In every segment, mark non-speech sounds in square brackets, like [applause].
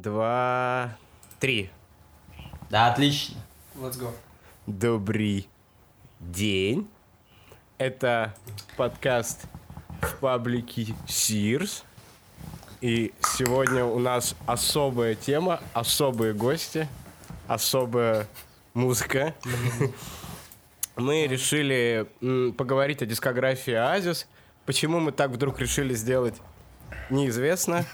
два, три. Да, отлично. Let's go. Добрый день. Это подкаст в паблике Сирс. И сегодня у нас особая тема, особые гости, особая музыка. Мы решили поговорить о дискографии Оазис. Почему мы так вдруг решили сделать, неизвестно. [laughs]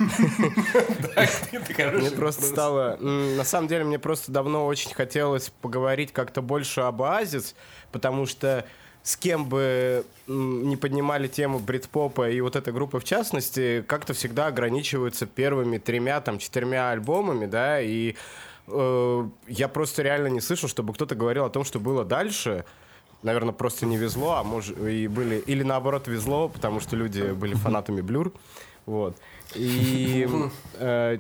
Мне просто стало... На самом деле, мне просто давно очень хотелось поговорить как-то больше об Оазис, потому что с кем бы не поднимали тему брит-попа и вот эта группа в частности, как-то всегда ограничиваются первыми тремя, там, четырьмя альбомами, да, и э, я просто реально не слышал, чтобы кто-то говорил о том, что было дальше. Наверное, просто не везло, а может и были или наоборот везло, потому что люди были фанатами Блюр, вот. И [laughs] э,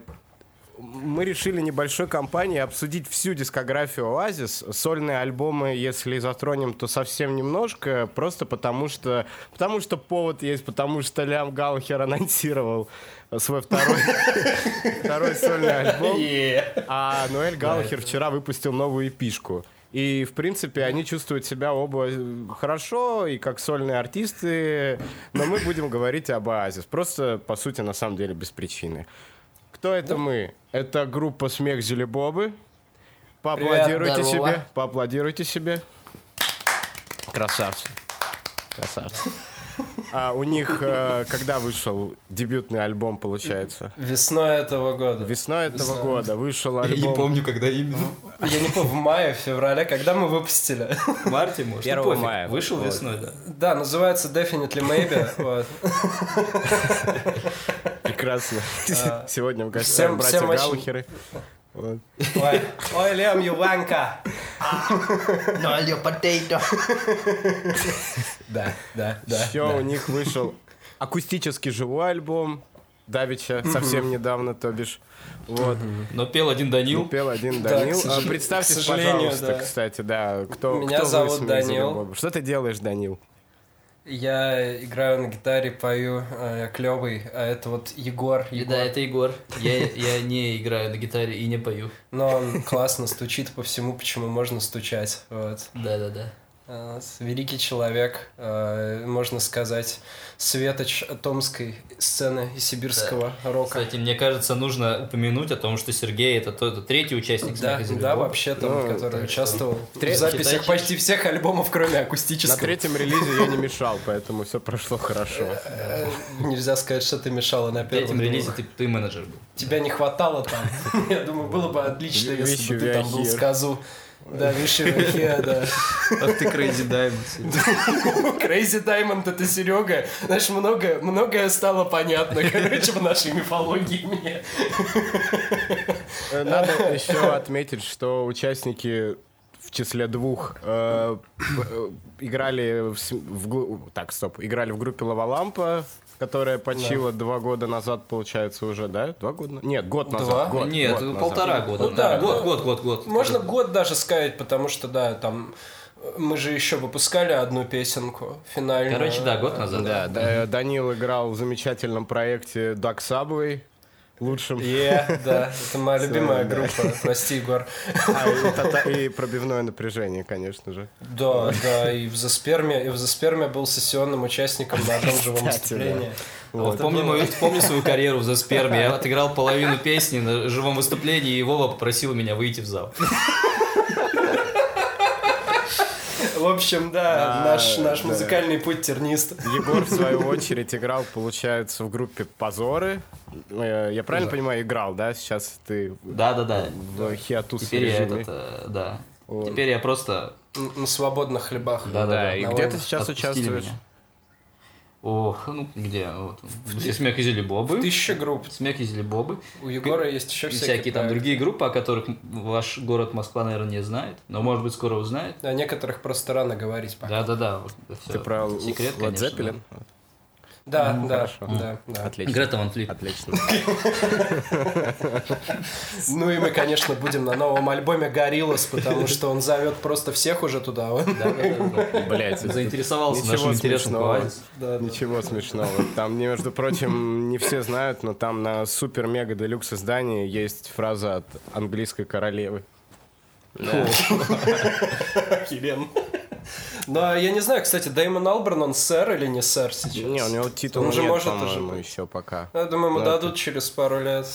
мы решили небольшой компанией обсудить всю дискографию Оазис. Сольные альбомы, если затронем, то совсем немножко, просто потому что, потому что повод есть, потому что Лям Галхер анонсировал свой второй, [laughs] второй сольный альбом. [laughs] А Ноэль Галлахер вчера выпустил новую эпишку. И, в принципе, они чувствуют себя оба э, хорошо и как сольные артисты, но мы будем говорить об Оазис. Просто, по сути, на самом деле, без причины. Кто это мы? Это группа «Смех Зелебобы». Поаплодируйте Привет, здорово. себе. Поаплодируйте себе. Красавцы. Красавцы. А у них, э, когда вышел дебютный альбом, получается? Весной этого года. Весной этого Весной. года вышел Я не альбом. помню, когда именно. Я не помню, в мае, в феврале, когда мы выпустили. В марте, может. 1 Ну, мая. Вышел Вот. весной, да. Да, называется Definitely Maybe. вот. Прекрасно. Сегодня в гостях братья всем очень- Галлахеры. Вот. Ой, ой, Лем, Юванка. No, your potato. Да, да, да. Еще у них вышел акустически живой альбом. Давича совсем недавно, то бишь. Вот. Но пел один Данил. Пел один Да, Данил. А, сож- Представьтесь, пожалуйста, да. кстати, да. Кто, Меня кто зовут Данил. Что ты делаешь, Данил? Я играю на гитаре, пою, э, я клевый, а это вот Егор. Егор. да, это Егор. Я, я не играю на гитаре и не пою. Но он классно стучит по всему, почему можно стучать. Вот. Да-да-да. А, с- Великий человек, э, можно сказать, светоч томской сцены и сибирского рока. Кстати, мне кажется, нужно упомянуть о том, что Сергей это тот третий участник Да, «Смеха Зелебоба». да, вообще там, Ну, который что- участвовал тре- в записях считайте- почти всех альбомов, кроме На акустического. третьем релизе я не мешал, поэтому все прошло хорошо. Э, Нельзя сказать, что ты мешала на В первом. третьем релизе ты, ты менеджер был. Тебя не хватало там. [laughs] Я думаю, было бы отлично, если бы ты там был Виахир. Да, Виши Виахир, да. Ах ты Crazy Diamond. [laughs] Crazy Diamond это Серега. Знаешь, много, многое стало понятно, короче, в нашей мифологии мне. Надо еще отметить, что участники в числе двух э, э, играли в, в так стоп играли в группе Лава Лампа, которая почила два года назад, получается уже, да? Два года? Нет, год назад. Два? Год, Нет, год назад. полтора года. Ну да, год, да. год, год, год. Можно год даже сказать, потому что, да, там мы же еще выпускали одну песенку финальную. Короче, да, год назад. Да, да, Данил играл в замечательном проекте Duck Subway, лучшем. Е, да, это моя любимая группа. Прости, Егор. А, и, и пробивное напряжение, конечно же. Да, да, и в Засперме, и в Засперме был сессионным участником на одном живом выступлении. Вот. Помню, мою, помню свою карьеру в Засперме. Я отыграл половину песни на живом выступлении, и Вова попросил меня выйти в зал. В общем, да, Да, наш, наш да. музыкальный путь тернист. Егор, в свою [laughs] очередь, играл, получается, в группе «Позоры». Э, Я правильно понимаю, играл, да? Сейчас ты Да-да-да. в хиатус Теперь я режиме. этот, э, да. Вот. Теперь я просто... На свободных хлебах. Да-да-да. и на где ты сейчас отпустили участвуешь? меня. Ох, ну где? Вот. Все смех и зелебобы. Тысяча групп. Смех и зелебобы. У Егора есть еще И всякие, всякие там проекты. другие группы, о которых ваш город Москва, наверное, не знает. Но, может быть, скоро узнает. О некоторых просто рано говорить пока. Да-да-да. вот Ты про секрет, Led конечно. Zeppelin? Да, Ну, да, хорошо. да, да. Отлично. Грета Ван Флит. Отлично. Ну и мы, конечно, будем на новом альбоме Гориллас, потому [laughs] что он зовет просто всех уже туда. Блять, Заинтересовался Ничего нашим. Да, да. Ничего смешного. Там, между прочим, не все знают, но там на супер-мега-делюкс издании есть фраза от английской королевы. [laughs] Охеренно. Но я не знаю, кстати, Дэймон Алберн, он сэр или не сэр сейчас? Не, у него титул Он же нет, может уже быть. еще пока. Я думаю, ему Ну, дадут через пару лет.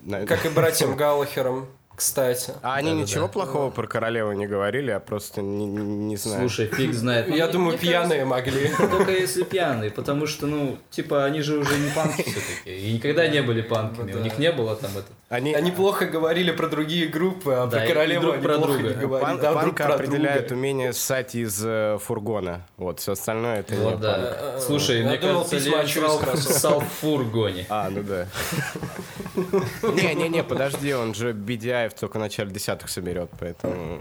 На- Как и братьям Галлахерам, кстати. А они Да-да-да. ничего плохого про королеву не говорили, я просто не, не знаю. Слушай, фиг знает. Я думаю, пьяные могли. Только если пьяные, потому что, ну, типа, они же уже не панки все-таки. И никогда не были панками. Да. У них не было там это. Они, Они плохо говорили про другие группы, а Да, про королеву они плохо не говорили. Да, панка определяет умение ссать из э, фургона. Вот, все остальное это не панк. да. Слушай, мне кажется, кроссовки. ссал в фургоне. А, ну да. [laughs] Не-не-не, подожди, он же BDI только в начале десятых соберет, поэтому... [laughs]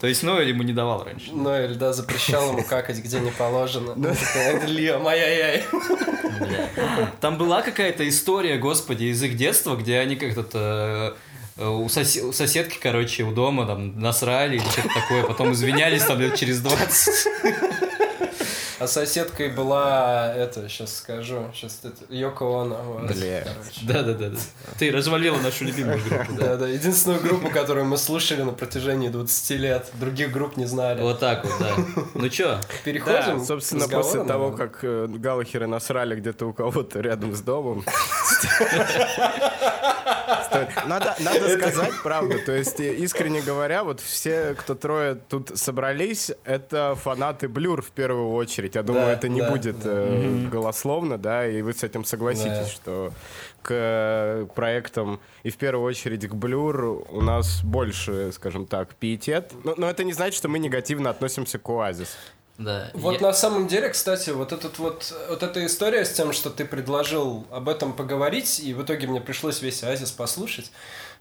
То есть Ноэль ему не давал раньше. Ноэль, да, запрещал ему какать, где не положено. Такая, Лиам, ай-яй-яй. Там была какая-то история, господи, из их детства, где они как-то э, у, сосе- у соседки, короче, у дома там насрали или что-то такое, потом извинялись там лет через 20. А соседкой была, это, сейчас скажу, сейчас это, Йоко Оно. вот, Бля. короче. Да-да-да. Ты развалила нашу любимую [laughs] группу, да. Да, да, единственную группу, которую мы слушали на протяжении 20 лет. Других групп не знали. Вот так вот, да. Ну чё, Переходим. Да, собственно, после того, как э, Галлахеры насрали где-то у кого-то рядом с домом. Надо, надо сказать [laughs] правду. То есть, э, искренне говоря, вот все, кто трое тут собрались, это фанаты Blur в первую очередь. Я думаю, Да, это не да, будет да. э, голословно, да, и вы с этим согласитесь, Да. что к э, проектам и в первую очередь к Blur у нас больше, скажем так, пиетет. Но, но это не значит, что мы негативно относимся к Оазис. да. Вот я- на самом деле, кстати, вот этот вот, вот эта история с тем, что ты предложил об этом поговорить, и в итоге мне пришлось весь Азис послушать,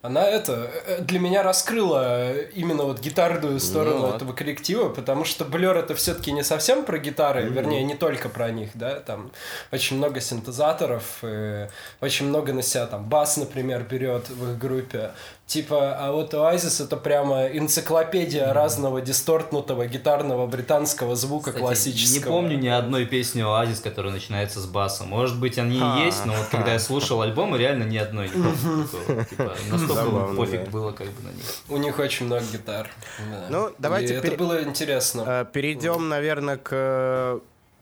она это э, для меня раскрыла именно вот гитарную сторону Ну вот. этого коллектива, потому что Блер это все-таки не совсем про гитары, вернее, не только про них, да, там очень много синтезаторов, э, очень много на себя там бас, например, берет в их группе. Типа, а вот Оазис это прямо энциклопедия разного дистортнутого гитарного британского звука Кстати, классического. Не помню ни одной песни Оазис, которая начинается с басом. Может быть, они и есть, но вот когда я слушал альбомы, реально ни одной не помню такого. Типа, настолько пофиг было как бы на них. У них очень много гитар. Ну, давайте это было интересно. Э, Перейдем, наверное, к э,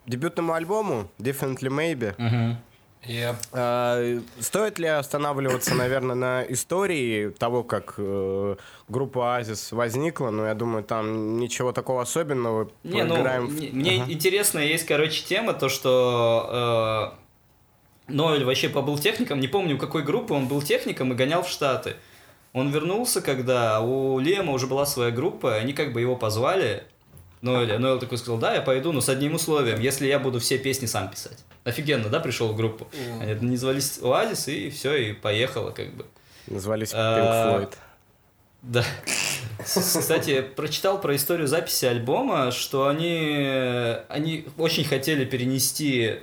дебютному альбому Definitely Maybe. Я Э, Стоит ли останавливаться, наверное, на истории того, как э, группа Азис возникла? Ну, я думаю, там ничего такого особенного. Не, ну, в- не- мне интересная есть, короче, тема, то, что э, Ноэль вообще побыл техником, не помню, у какой группы он был техником и гонял в Штаты. Он вернулся, когда у Лема уже была своя группа, и они как бы его позвали, Ноэля. Ноэль такой сказал, да, я пойду, но с одним условием, если я буду все песни сам писать. Офигенно, да, пришел в группу. Они назвались Оазис, и все, и поехало как бы. Назвались Pink А, Floyd. Да. Кстати, прочитал про историю записи альбома, что они, они очень хотели перенести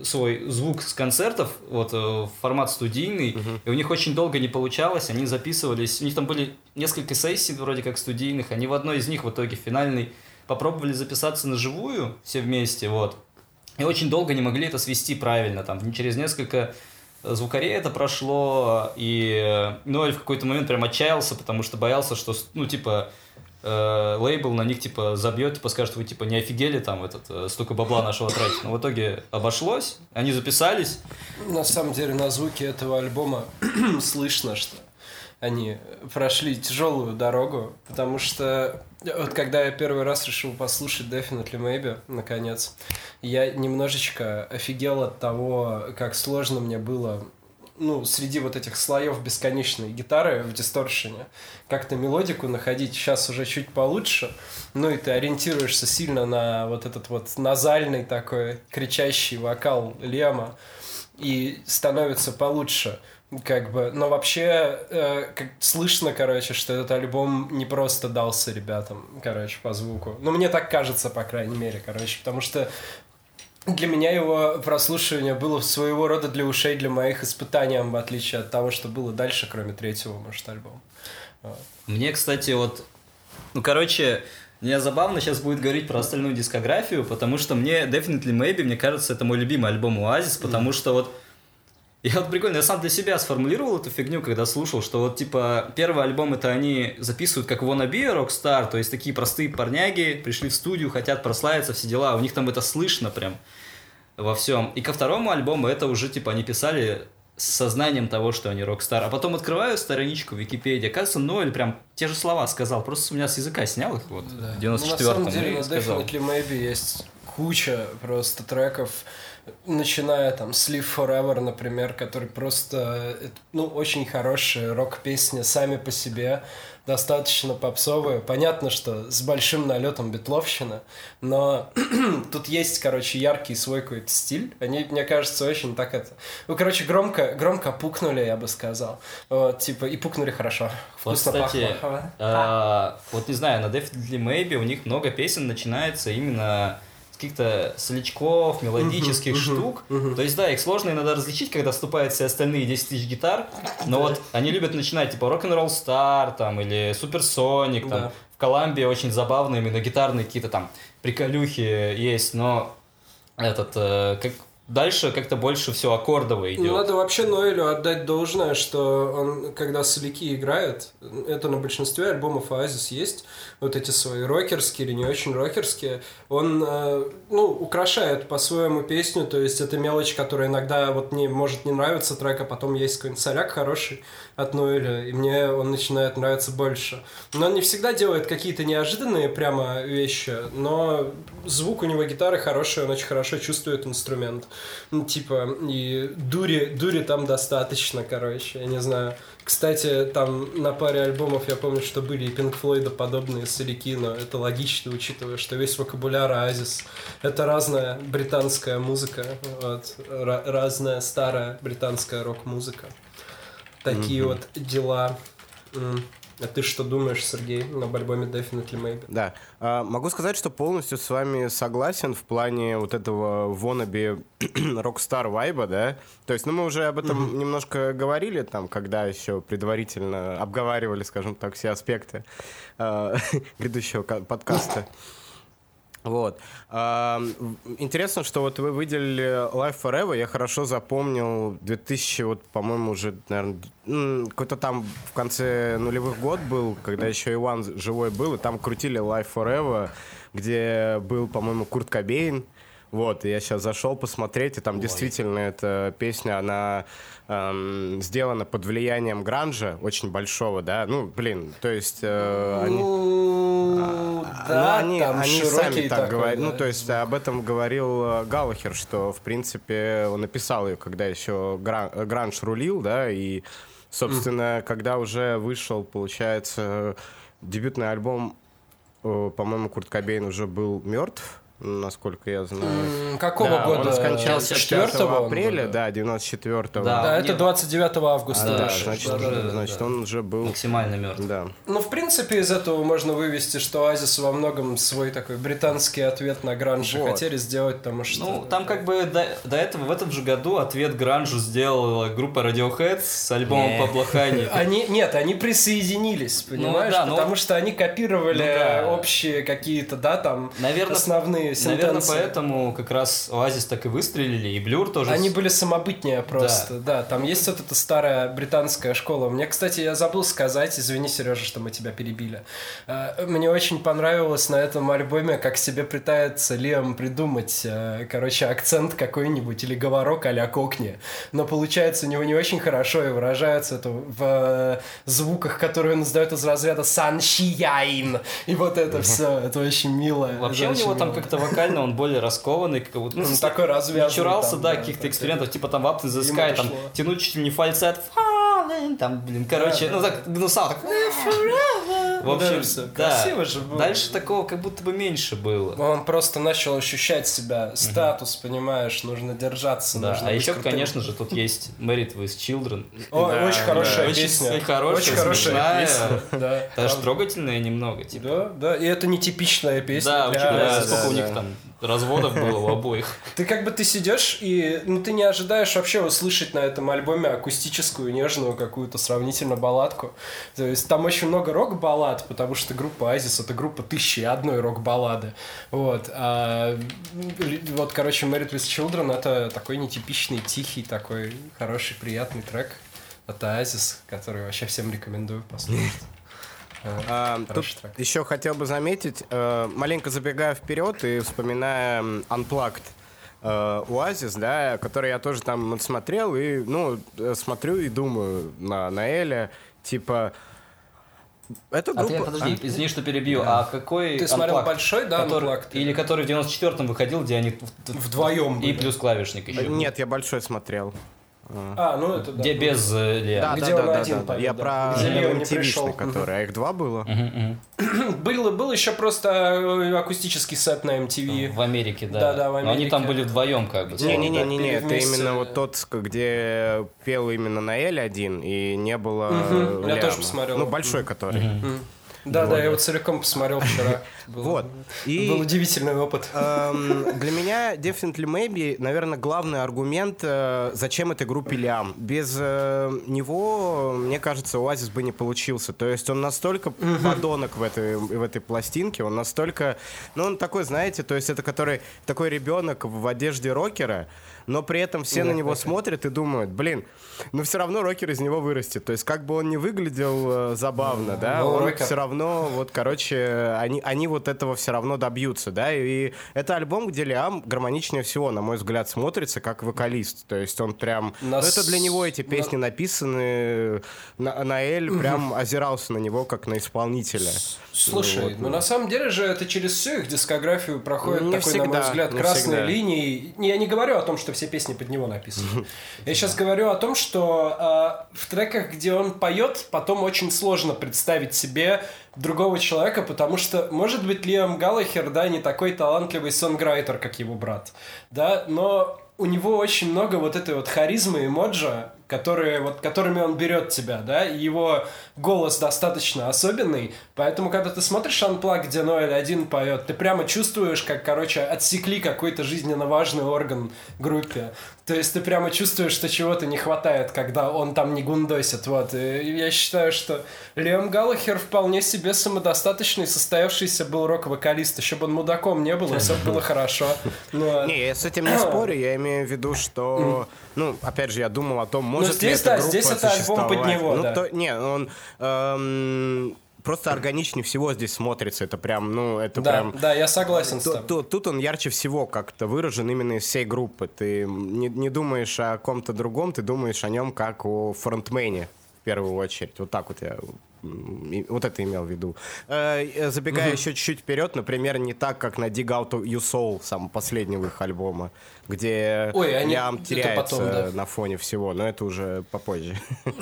свой звук с концертов вот, э, в формат студийный, и у них очень долго не получалось, они записывались, у них там были несколько сессий вроде как студийных, они в одной из них в итоге финальной попробовали записаться на живую все вместе, вот, и очень долго не могли это свести правильно, там через несколько звукарей это прошло, и э, Ноэль в какой-то момент прям отчаялся, потому что боялся, что, ну, типа, э, лейбл на них, типа, забьет, типа, скажет, вы, типа, не офигели там этот, э, столько бабла нашего тратить. Но в итоге обошлось, они записались, на самом деле на звуке этого альбома [clears throat] слышно, что они прошли тяжелую дорогу, потому что вот когда я первый раз решил послушать Definitely Maybe, наконец, я немножечко офигел от того, как сложно мне было ну, среди вот этих слоев бесконечной гитары в дисторшене, как-то мелодику находить сейчас уже чуть получше, ну и ты ориентируешься сильно на вот этот вот назальный такой кричащий вокал Лема, и становится получше. Как бы, но вообще э, как слышно, короче, что этот альбом не просто дался ребятам, короче, по звуку. Ну, мне так кажется, по крайней мере, короче, потому что для меня его прослушивание было своего рода для ушей, для моих испытанием, в отличие от того, что было дальше, кроме третьего, может, альбома. Вот. Мне, кстати, вот... Ну, короче, мне забавно сейчас будет говорить про остальную дискографию, потому что мне Definitely Maybe, мне кажется, это мой любимый альбом Оазис, потому что вот я вот прикольно, я сам для себя сформулировал эту фигню, когда слушал, что вот типа первый альбом это они записывают как wannabe рок-стар, то есть такие простые парняги пришли в студию, хотят прославиться, все дела, у них там это слышно прям во всем. И ко второму альбому это уже типа они писали с сознанием того, что они рок-стар. А потом открываю страничку в Википедии, оказывается, Ноэль прям те же слова сказал, просто у меня с языка снял их вот в 94-м Ну, на самом деле, на сказал. Definitely Maybe есть куча просто треков, начиная там с Live Forever, например, который просто, ну, очень хорошие рок-песни сами по себе, достаточно попсовые. Понятно, что с большим налетом битловщина, но [clears throat] тут есть, короче, яркий свой какой-то стиль. Они, мне кажется, очень так это... Ну, короче, громко, громко пукнули, я бы сказал. Вот, типа, и пукнули хорошо. Вот, Вкусно кстати, пахло. а, вот не знаю, на Definitely Maybe у них много песен начинается именно каких-то солячков, мелодических Мгм, штук. мгм. То есть, да, их сложно иногда различить, когда вступают все остальные 10 тысяч гитар, но вот они любят начинать типа Rock'n'Roll Star там или Supersonic, там в Колумбии очень забавные именно гитарные какие-то там приколюхи есть, но этот, э, как дальше как-то больше все аккордово идет. Ну, Надо вообще Ноэлю отдать должное, что он, когда соляки играет, это на большинстве альбомов Оазис есть, вот эти свои рокерские или не очень рокерские, он, э, ну, украшает по-своему песню, то есть это мелочь, которая иногда вот не может не нравиться трек, а потом есть какой-нибудь соляк хороший от Ноэля, и мне он начинает нравиться больше. Но он не всегда делает какие-то неожиданные прямо вещи, но звук у него гитары хороший, он очень хорошо чувствует инструмент. Ну, типа, и дури, дури там достаточно, короче, я не знаю. Кстати, там на паре альбомов я помню, что были и Pink Floyd подобные соляки, но это логично, учитывая, что весь вокабуляр Оазис — это разная британская музыка, вот, ра- разная старая британская рок-музыка. Такие Мгм. вот дела. А ты что думаешь, Сергей, об альбоме Definitely Maybe? Да. А, могу сказать, что полностью с вами согласен в плане вот этого wannabe [clears throat] рок-стар вайба, да. То есть, ну, мы уже об этом немножко говорили, там, когда еще предварительно обговаривали, скажем так, все аспекты а, [laughs] грядущего ка- подкаста. Вот. Интересно, что вот вы выделили Life Forever. Я хорошо запомнил 2000, вот, по-моему, уже, наверное, какой-то там в конце нулевых год был, когда еще Иван живой был, и там крутили Life Forever, где был, по-моему, Курт Кобейн. Вот, и я сейчас зашел посмотреть, и там действительно эта песня, она эм, сделана под влиянием гранжа, очень большого, да. Ну, блин, то есть э, они... Ну, А, да, ну, они, они сами так такой, говорят. да, Ну, то есть об этом говорил э, Галлахер, что, в принципе, он написал ее, когда еще гран- гранж рулил, да, и, собственно, когда уже вышел, получается, дебютный альбом, э, по-моему, Курт Кобейн уже был мертв, насколько я знаю. Какого Да, года? Он скончался 4 4-го он апреля, был, да, 94-го. Да. Да, это 29 августа. Да, да, значит, да, да, уже- да, значит, да. он уже был... Максимально мертв. Да. Ну, в принципе, из этого можно вывести, что Оазис во многом свой такой британский ответ на гранж Вот. хотели сделать, потому что... Ну, там как бы до, до этого, в этом же году ответ Гранжу сделала группа Radiohead с альбомом Не. Пабло Хани. [laughs] Они, нет, они присоединились, понимаешь? да, ну- потому что они копировали Ну да. общие какие-то, да, там, Наверное, основные Наверное, сентенции. поэтому как раз Оазис так и выстрелили, и Блюр тоже. Они были самобытнее просто, да. Там есть вот эта старая британская школа. Мне, кстати, я забыл сказать, извини, Сережа, что мы тебя перебили. Э, Мне очень понравилось на этом альбоме, как себе пытается Лиам придумать, э, короче, акцент какой-нибудь или говорок а-ля кокни. Но получается у него не очень хорошо и выражается это в э, звуках, которые он издает из разряда «Sunshine». И вот это все, это очень мило. Вообще у него там мило. Как-то вокально он более раскованный, как будто, ну, Он смысле, такой развязанный чурался, там, да, да, каких-то экспериментов, типа там Up to the Sky, там, тянуть чуть ли не фальцет, там, блин, короче, Да, ну так, гнусал, так, в общем, всё, да, красиво же было. дальше такого как будто бы меньше было. Он просто начал ощущать себя, статус, понимаешь, нужно держаться. Да, нужно а еще, крутым. конечно же, тут есть Married with Children. О, Да, очень хорошая да. песня. Очень хорошая, очень хорошая смешная. песня. Да, Даже трогательная немного, типа. Да, да, и это нетипичная песня. Да, для учитывая, да, сколько у да, них да. там разводов было у обоих. Ты как бы ты сидишь и ну ты не ожидаешь вообще услышать на этом альбоме акустическую нежную какую-то сравнительно балладку. То есть там очень много рок-баллад, потому что группа Азис это группа тысячи одной рок-баллады. Вот. А, вот, короче, Married with Children это такой нетипичный, тихий, такой хороший, приятный трек от Oasis, который вообще всем рекомендую послушать. А, тут трек. еще хотел бы заметить, э, маленько забегая вперед и вспоминая Unplugged э, Оазис, да, который я тоже там смотрел, и, ну, э, смотрю и думаю на, на Эля, типа, эта А группа... ты, подожди, а? извини, что перебью. А какой Ты смотрел Unplugged? большой, да, Который- Unplugged? Или который в 94-м выходил, где они Вдвоем И были. плюс клавишник еще. Нет, я большой смотрел. А, ну это да. Где без э, Леа. Да, Где да, он да, один да, да. Я да. про Лео MTV-шный, пришел. который, а их два было. Мгм. Был, [clears throat] был еще просто э, акустический сет на MTV. В Америке, да. Да, да, в Но они Америке. там были вдвоем, как бы. Не-не-не, не, это именно вот тот, где пел именно на Эль один, и не было я тоже посмотрел. Ну, большой который. Да, да, я его целиком посмотрел вчера. [laughs] Был- Вот. И Был удивительный опыт. эм, [laughs] для меня Definitely Maybe, наверное, главный аргумент, э, зачем этой группе Лиам. Без э, него, мне кажется, Оазис бы не получился. То есть он настолько подонок в этой, в этой пластинке, он настолько... Ну, он такой, знаете, то есть это который, такой ребенок в одежде рокера, но при этом все на него смотрят и думают, блин, ну все равно рокер из него вырастет. То есть как бы он не выглядел э, забавно, да, но он рокер. все равно, вот, короче, они, они вот этого все равно добьются, да, и это альбом, где Лиам гармоничнее всего, на мой взгляд, смотрится как вокалист, то есть он прям, Нас- ну, это для него эти песни написаны, на, на Эль прям озирался на него как на исполнителя. Слушай, ну на самом деле же это через всю их дискографию проходит Не такой, на мой всегда, взгляд, красной всегда. линией. Я не говорю о том, что все песни под него написаны. Я сейчас говорю о том, что а, в треках, где он поет, потом очень сложно представить себе другого человека, потому что, может быть, Лиам Галлахер, да, не такой талантливый сонграйтер, как его брат, да, но у него очень много вот этой вот харизмы и моджа, которые, вот, которыми он берет тебя, да, и его голос достаточно особенный, поэтому, когда ты смотришь Unplugged, где Ноэль один поет, ты прямо чувствуешь, как, короче, отсекли какой-то жизненно важный орган группе. То есть ты прямо чувствуешь, что чего-то не хватает, когда он там не гундосит, вот. И я считаю, что Лиам Галлахер вполне себе самодостаточный, состоявшийся был рок-вокалист, еще бы он мудаком не был, и все было хорошо. Но- Не, я с этим не [clears throat] спорю, я имею в виду, что, ну, опять же, я думал о том, может здесь, ли да, эта группа здесь это альбом под него, ну, да. то- не, он эм, просто органичнее всего здесь смотрится, это прям, ну, это Да, прям... да, я согласен с Ту- тобой. ту- Тут он ярче всего как-то выражен именно из всей группы. Ты не, не думаешь о ком-то другом, ты думаешь о нем как о фронтмене в первую очередь. Вот так вот я вот это имел в виду. Э, э, Забегая еще чуть-чуть вперед, например, не так, как на Dig Out You Soul, самого последнего их альбома, где Ой, они- это теряется потом, да. на фоне всего, но это уже попозже. [laughs]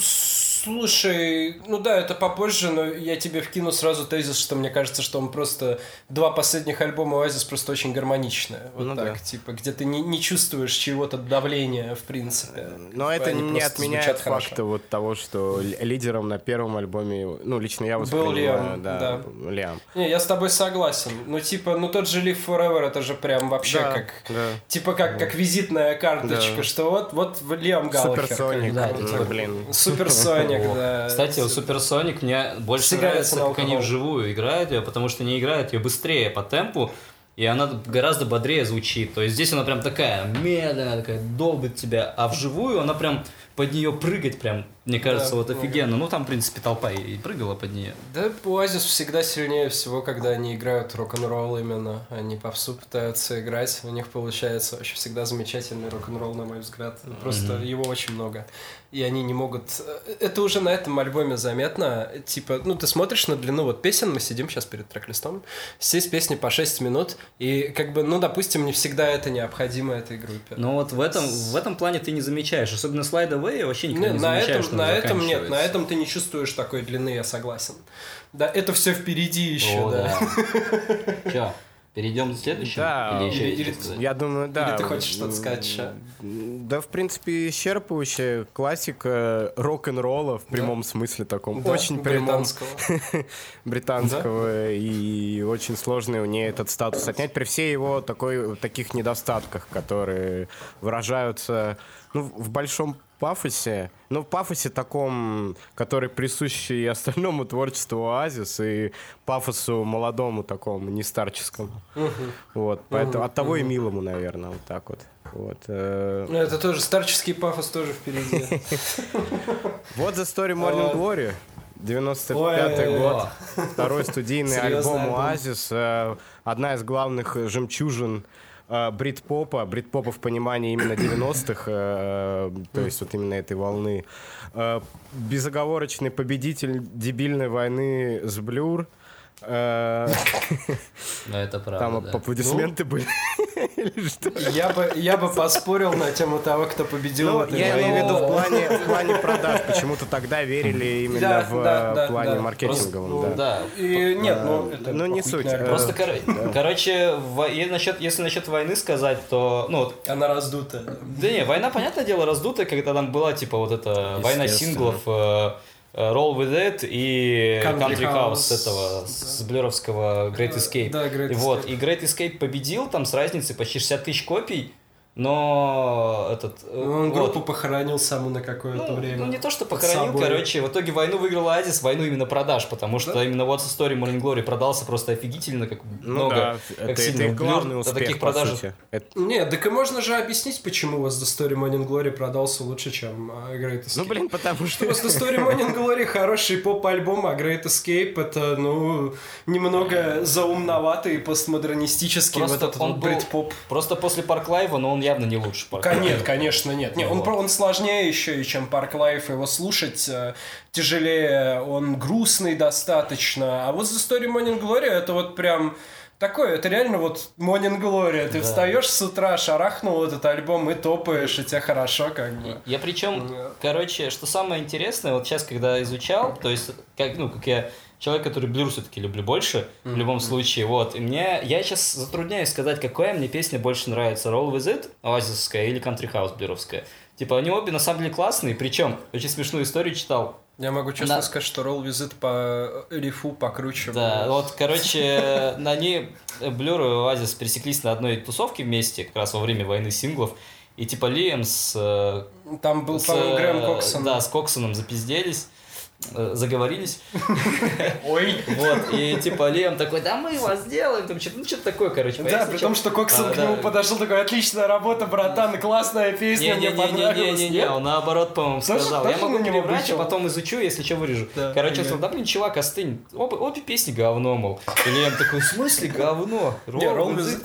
Слушай, ну да, это попозже, но я тебе вкину сразу тезис, что мне кажется, что он просто... Два последних альбома Oasis просто очень гармоничные. Вот Ну так, да. типа, где ты не, не чувствуешь чего-то давления, в принципе. Но это не отменяет хорошо. факта вот того, что лидером на первом альбоме, ну, лично я Был воспринимаю, Лиам, да, да. Лиам. Не, я с тобой согласен. Ну, типа, ну тот же Live Forever, это же прям вообще Да, как... да. Типа как, как визитная карточка, Да. что вот, вот в Лиам Галлахер. Суперсоник, Да, ну, типа- блин. Суперсоник, да. Кстати, у Суперсоник мне больше нравится, как они вживую играют ее, потому что они играют ее быстрее по темпу, и она гораздо бодрее звучит. То есть здесь она прям такая медленная, такая долбит тебя, а вживую она прям под нее прыгать прям, мне кажется, Да, вот ну, офигенно. Ну там, в принципе, толпа и прыгала под нее. Да, Оазис всегда сильнее всего, когда они играют рок-н-ролл именно. Они попсу пытаются играть. У них получается вообще всегда замечательный рок-н-ролл, на мой взгляд. Просто его очень много. И они не могут... Это уже на этом альбоме заметно. Типа, ну, ты смотришь на длину вот песен, мы сидим сейчас перед трек-листом, здесь песни по 6 минут, и как бы, ну, допустим, не всегда это необходимо этой группе. Но вот в этом, в этом плане ты не замечаешь. Особенно Slide Away вообще никогда Не, не, на замечаю, этом, на этом нет, на этом ты не чувствуешь такой длины, я согласен. Да, это все впереди еще, О, да. да. [laughs] Чё? Перейдем к следующему? Да, Или еще или- сказать? Я думаю, да. Или ты хочешь что-то сказать еще? Да, в принципе, исчерпывающая классика рок-н-ролла в прямом смысле таком. Да, очень прямом британского. [laughs] британского. И очень сложно у нее этот статус отнять при всей его такой, таких недостатках, которые выражаются ну, в большом пафосе. Ну, в пафосе таком, который присущ и остальному творчеству Оазис, и пафосу молодому такому, не старческому. Вот, поэтому от того и милому, наверное, вот так вот. Вот, э, Ну, это тоже старческий пафос тоже впереди. [laughs] вот The Story Morning. Glory. 95 Ой, год. Второй студийный альбом. Оазис. э, Одна из главных жемчужин э, брит-попа, брит-попа в понимании именно 90-х, э, то есть вот именно этой волны. Э, Безоговорочный победитель дебильной войны с Блюр. Э, [laughs] Ну, это правда, Там аплодисменты были. Или что? Я бы, я бы поспорил на тему того, кто победил Ну, в этой я имею в виду в плане, в плане продаж. Почему-то тогда верили именно Да, в да, э, да, плане да. маркетинговом. Просто, да. Да. И нет, ну, это ну, не суть. альбом. Просто, коро- короче, во- и насчет, если насчет войны сказать, то, ну, вот, Она раздута. да не, война, понятное дело, раздутая, когда там была, типа, вот эта война синглов э, э, Roll With It и Country Country House House. с этого, с блюровского Great Escape. Да, Great И Вот, Escape. и Great Escape победил там с разницей почти 60 тысяч копий, но этот... э, Он вот. группу похоронил саму на какое-то Ну, время. ну, не то, что похоронил, собой. короче, в итоге войну выиграл Азис, войну именно продаж, потому что именно What's the Story Morning Glory продался просто офигительно, как Ну много, да, как это, сильно это главный успех, таких по продаж. сути. Это- Нет, так и можно же объяснить, почему What's the Story Morning Glory продался лучше, чем а, Great Escape. Ну, блин, потому что... Просто Story Morning Glory хороший поп-альбом, а Great Escape это, ну, немного заумноватый, постмодернистический вот Просто этот он вот был- брит-поп. Просто после Parklife -а, но он явно не лучше Ка- Нет, конечно, нет. Не, он, Вот. про- он сложнее еще, и чем Parklife, его слушать э, тяжелее, он грустный достаточно. А вот The Story Morning Glory это вот прям такое, это реально вот Morning Glory. Ты встаешь с утра, шарахнул этот альбом и топаешь, и тебе хорошо как бы. Я причем, короче, что самое интересное, вот сейчас, когда изучал, то есть, как, ну, как я человек, который блюр все-таки люблю больше, в любом случае, вот, и мне, я сейчас затрудняюсь сказать, какая мне песня больше нравится, Roll With It, оазисская, или Country House блюровская. Типа, они обе на самом деле классные, причем, очень смешную историю читал, Я могу честно Да. сказать, что Roll It по рифу покруче. Да, был. вот, короче, на они, Блюр и Оазис пересеклись на одной тусовке вместе, как раз во время войны синглов, и типа Лиам с... э, Там был, с, по-моему, Грэм э, Коксон. Да, с Коксоном запизделись, э, заговорились. [laughs] Ой. Вот, и типа Лем такой, да мы вас сделаем, там что-то, ну что-то такое, короче. Да, при том, что Коксон А, к нему подошел такой, отличная работа, братан, классная песня, мне понравилась. Нет? он наоборот, по-моему, сказал. Я могу на него перебрать, а потом изучу, если что, вырежу. Короче, он да. сказал, да блин, чувак, остынь. Оба- Обе песни говно, мол. И Лем такой, в смысле говно?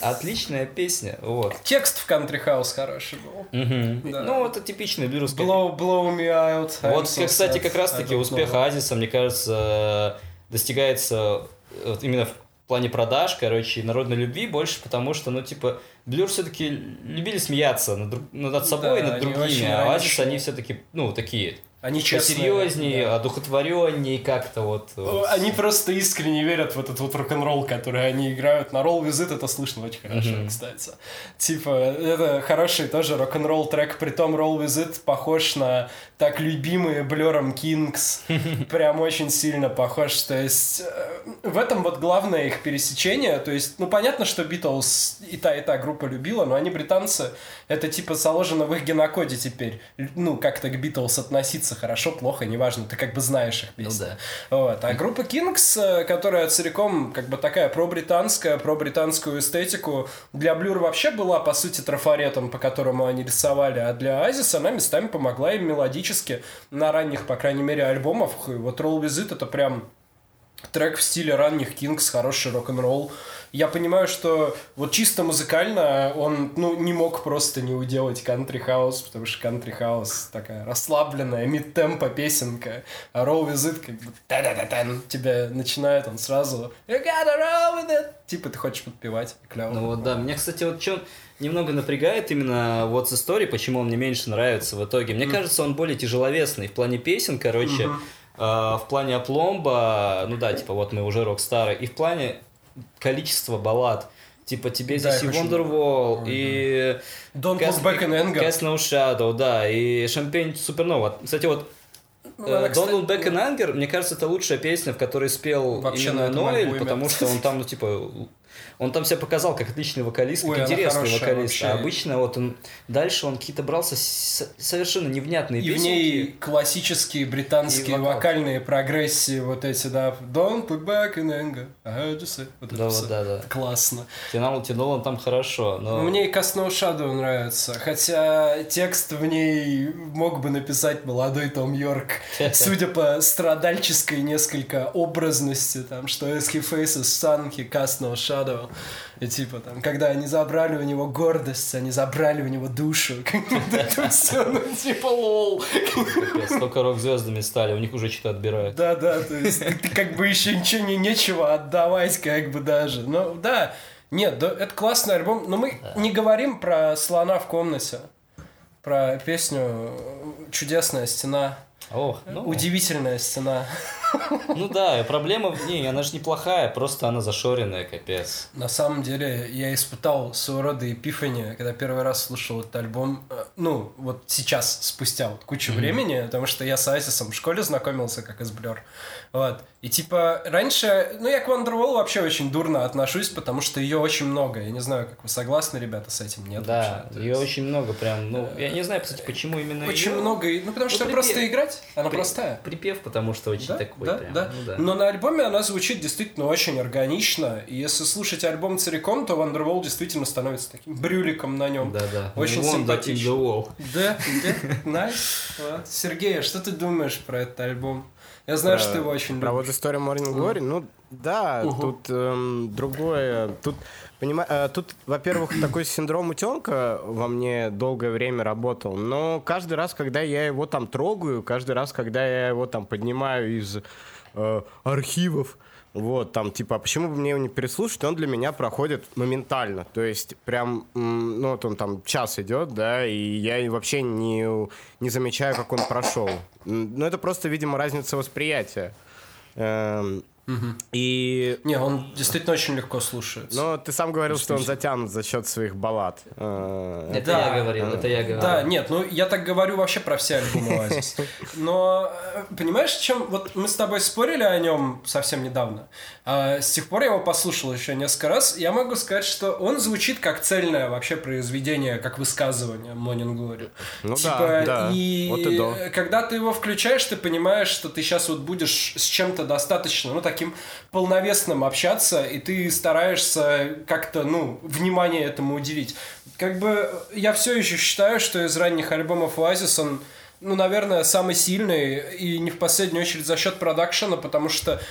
Отличная песня, вот. Текст в Country House хороший был. Ну, это типичный блюрский Blow, blow me out. Вот, кстати, как раз-таки успех know. Азиса, мне кажется, достигается э, вот именно в плане продаж, короче, и народной любви больше, потому что, ну, типа, Блюр все-таки любили смеяться над, друг- ну, над собой и Да, над другими, а Азис, ироничные. они все-таки, ну, такие Они честные. посерьезнее, да. одухотвореннее как-то вот. вот. Они просто искренне верят в этот вот рок-н-ролл, который они играют. На Roll With It это слышно очень хорошо, Мгм. кстати. Типа, это хороший тоже рок-н-ролл трек, притом Roll With It похож на так любимые Блером Кингс. [laughs] Прям очень сильно похож. То есть, э, в этом вот главное их пересечение. То есть, ну, понятно, что Битлз и та, и та группа любила, но они британцы. Это типа заложено в их генокоде теперь. Ну, как-то к Битлз относиться хорошо, плохо, неважно. Ты как бы знаешь их Ну песни. да. Вот. А группа Kinks, э, которая целиком как бы такая пробританская, пробританскую эстетику, для Blur вообще была, по сути, трафаретом, по которому они рисовали, а для Азис она местами помогла им мелодически на ранних, по крайней мере, альбомах. И вот Roll With It это прям трек в стиле ранних Kinks, хороший рок-н-ролл. Я понимаю, что вот чисто музыкально он ну, не мог просто не уделать Country House, потому что Country House такая расслабленная, mid-tempo песенка, а Roll With It как бы та-да-да-тан, тебя начинает он сразу You gotta roll with it. Типа ты хочешь подпевать, клево. Ну вот, да. Меня, кстати, вот что немного напрягает именно вот с Story, почему он мне меньше нравится в итоге. Мне кажется, он более тяжеловесный в плане песен, короче, э, в плане опломба, ну да, типа вот мы уже рок-стары, и в плане количества баллад. Типа тебе Да, здесь и Wonderwall, и Don't Cast- Look Back in Anger. Cast No Shadow, да, и Champagne Supernova. Кстати, вот Ну, э, Don't кстати, Look Back in Anger, мне кажется, это лучшая песня, в которой спел Вообще именно Ноэль, потому что он там, ну, типа, он там себя показал как отличный вокалист, как Ой, она интересный хорошая вокалист. А вообще. обычно вот он дальше он какие-то брался с- совершенно невнятные И в песенки. ней классические британские И вокал. вокальные прогрессии, вот эти, да, Don't look back in anger, I you say. Вот Да, это вот, да, да. Классно. Тянул, тянул он там хорошо, но... Мне и Cast No Shadow нравится, хотя текст в ней мог бы написать молодой Том Йорк, [laughs] судя по страдальческой несколько образности, там, что he faces sun, he cast no shadow, и типа там, когда они забрали у него гордость, они забрали у него душу, [laughs] это все, ну типа лол. Капец, Только рок-звездами стали, у них уже что-то отбирают. Да-да, то есть как бы еще ничего не нечего отдавать, как бы даже. Ну да, нет, да, это классный альбом, но мы не говорим про слона в комнате, про песню «Чудесная стена», Ох, ну, «Удивительная стена». Ну да, проблема в ней, она же неплохая, просто она зашоренная, капец. На самом деле, я испытал своего рода эпифания, когда первый раз слушал этот альбом, э, ну, вот сейчас, спустя вот кучу времени, потому что я с Айсисом в школе знакомился, как из Blur. Вот. И типа, раньше, ну, я к Wonderwall вообще очень дурно отношусь, потому что ее очень много. Я не знаю, как вы согласны, ребята, с этим? Нет? Да, вообще? Ее есть очень много прям, ну, я не знаю, кстати, почему именно Очень её. много, ну, потому что припев- просто играть, она При- простая. Припев, потому что очень Да, такой да, прям, да. ну да. Но на альбоме она звучит действительно очень органично. И если слушать альбом целиком, то Wonderwall действительно становится таким брюликом на нем. Да, да. Очень wall. Да, да. Вот. Сергей, а что ты думаешь про этот альбом? Я знаю, что ты его очень Про вот любишь. историю Morning Glory, ну да, Мгм. тут эм, другое. Тут, понима- э, тут, во-первых, [clears throat] такой синдром утенка во мне долгое время работал, но каждый раз, когда я его там трогаю, каждый раз, когда я его там поднимаю из э, архивов, вот, там, типа, а почему бы мне его не переслушать, он для меня проходит моментально. То есть, прям, ну, вот он там час идет, да, и я вообще не, не замечаю, как он прошел. Ну, это просто, видимо, разница восприятия. Эм, И... Не, он действительно очень легко слушается. Но ты сам говорил, что он затянут за счет своих баллад. Э, Это я говорил, это я говорил. Да, нет, ну я так говорю вообще про все альбомы Oasis. [laughs] Но э, понимаешь, чем вот мы с тобой спорили о нем совсем недавно. А с тех пор я его послушал еще несколько раз. Я могу сказать, что он звучит как цельное вообще произведение, как высказывание Morning Glory. Ну типа, да, да. И Вот и до. когда ты его включаешь, ты понимаешь, что ты сейчас вот будешь с чем-то достаточно, ну, таким полновесным общаться, и ты стараешься как-то, ну, внимание этому уделить. Как бы я все еще считаю, что из ранних альбомов Oasis он ну, наверное, самый сильный, и не в последнюю очередь за счет продакшена, потому что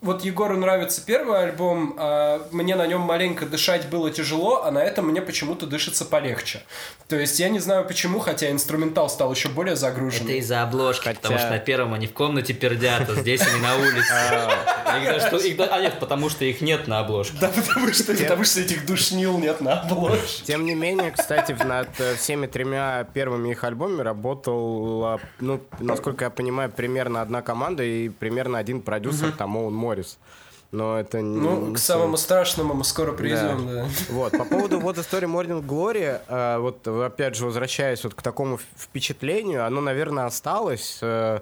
вот Егору нравится первый альбом, а мне на нем маленько дышать было тяжело, а на этом мне почему-то дышится полегче. То есть я не знаю почему, хотя инструментал стал еще более загружен. Это из-за обложки, Хотя- потому что на первом они в комнате пердят, а здесь они на улице. Да- А нет, потому что их нет на обложке. Да, потому что, потому что этих душнил нет на обложке. Тем не менее, кстати, над э, всеми тремя первыми их альбомами работала, ну, насколько я понимаю, примерно одна команда и примерно один продюсер, там, Оуэн Моррис. Но это не- Ну, к самому страшному мы скоро придем, да. [laughs] Вот, по поводу вот истории Morning Glory, э, вот опять же возвращаясь вот к такому впечатлению, оно, наверное, осталось. э,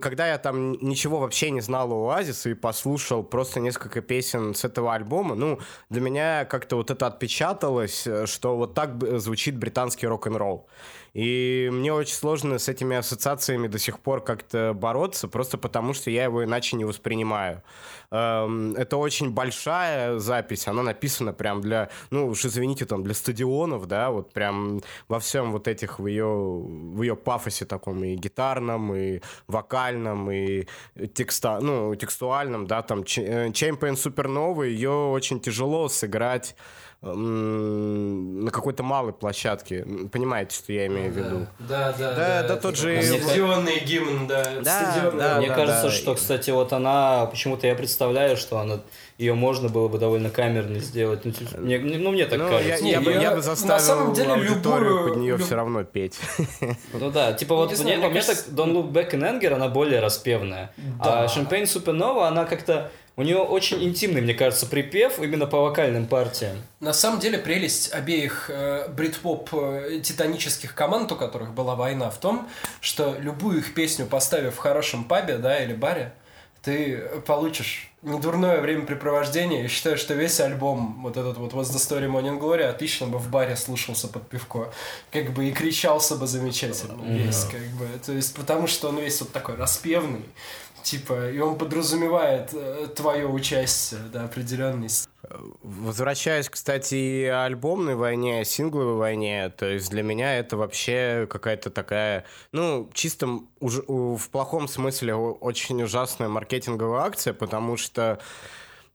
когда я там ничего вообще не знал о Оазисе и послушал просто несколько песен с этого альбома, ну, для меня как-то вот это отпечаталось, э, что вот так звучит британский рок-н-ролл. И мне очень сложно с этими ассоциациями до сих пор как-то бороться, просто потому что я его иначе не воспринимаю. Эм, Это очень большая запись, она написана прям для, ну уж извините, там для стадионов, да, вот прям во всем вот этих в ее, в ее пафосе таком и гитарном, и вокальном, и текста, ну, текстуальном, да, там э, Champion Supernova, ее очень тяжело сыграть на какой-то малой площадке. Понимаете, что я имею в виду? Да, да, Да, да, тот же- Стадионный гимн, да. Да, стадионный. да, Мне да, кажется, да. что, кстати, вот она, почему-то я представляю, что она, ее можно было бы довольно камерно сделать. Ну, типа, мне, ну, мне так Ну, я, кажется. Не, я бы, я- я бы на заставил самом деле аудиторию любую- под нее люб- все равно петь. [laughs] Ну да, типа вот не мне, мне мне так кажется- Don't Look Back in Anger, она более распевная. Да. А Champagne Supernova, она как-то У нее очень интимный, мне кажется, припев именно по вокальным партиям. На самом деле прелесть обеих э, брит-поп э, титанических команд, у которых была война, в том, что любую их песню поставив в хорошем пабе, да, или баре, ты получишь недурное времяпрепровождение. Я считаю, что весь альбом, вот этот вот What's the Story Morning Glory, отлично бы в баре слушался под пивко. Как бы и кричался бы замечательно весь, как бы. То есть, потому что он весь вот такой распевный. Типа, и он подразумевает э, твое участие, да, определенный. Возвращаясь, кстати, и альбомной войне, о сингловой войне, то есть для меня это вообще какая-то такая, ну, чисто уж, в плохом смысле очень ужасная маркетинговая акция, потому что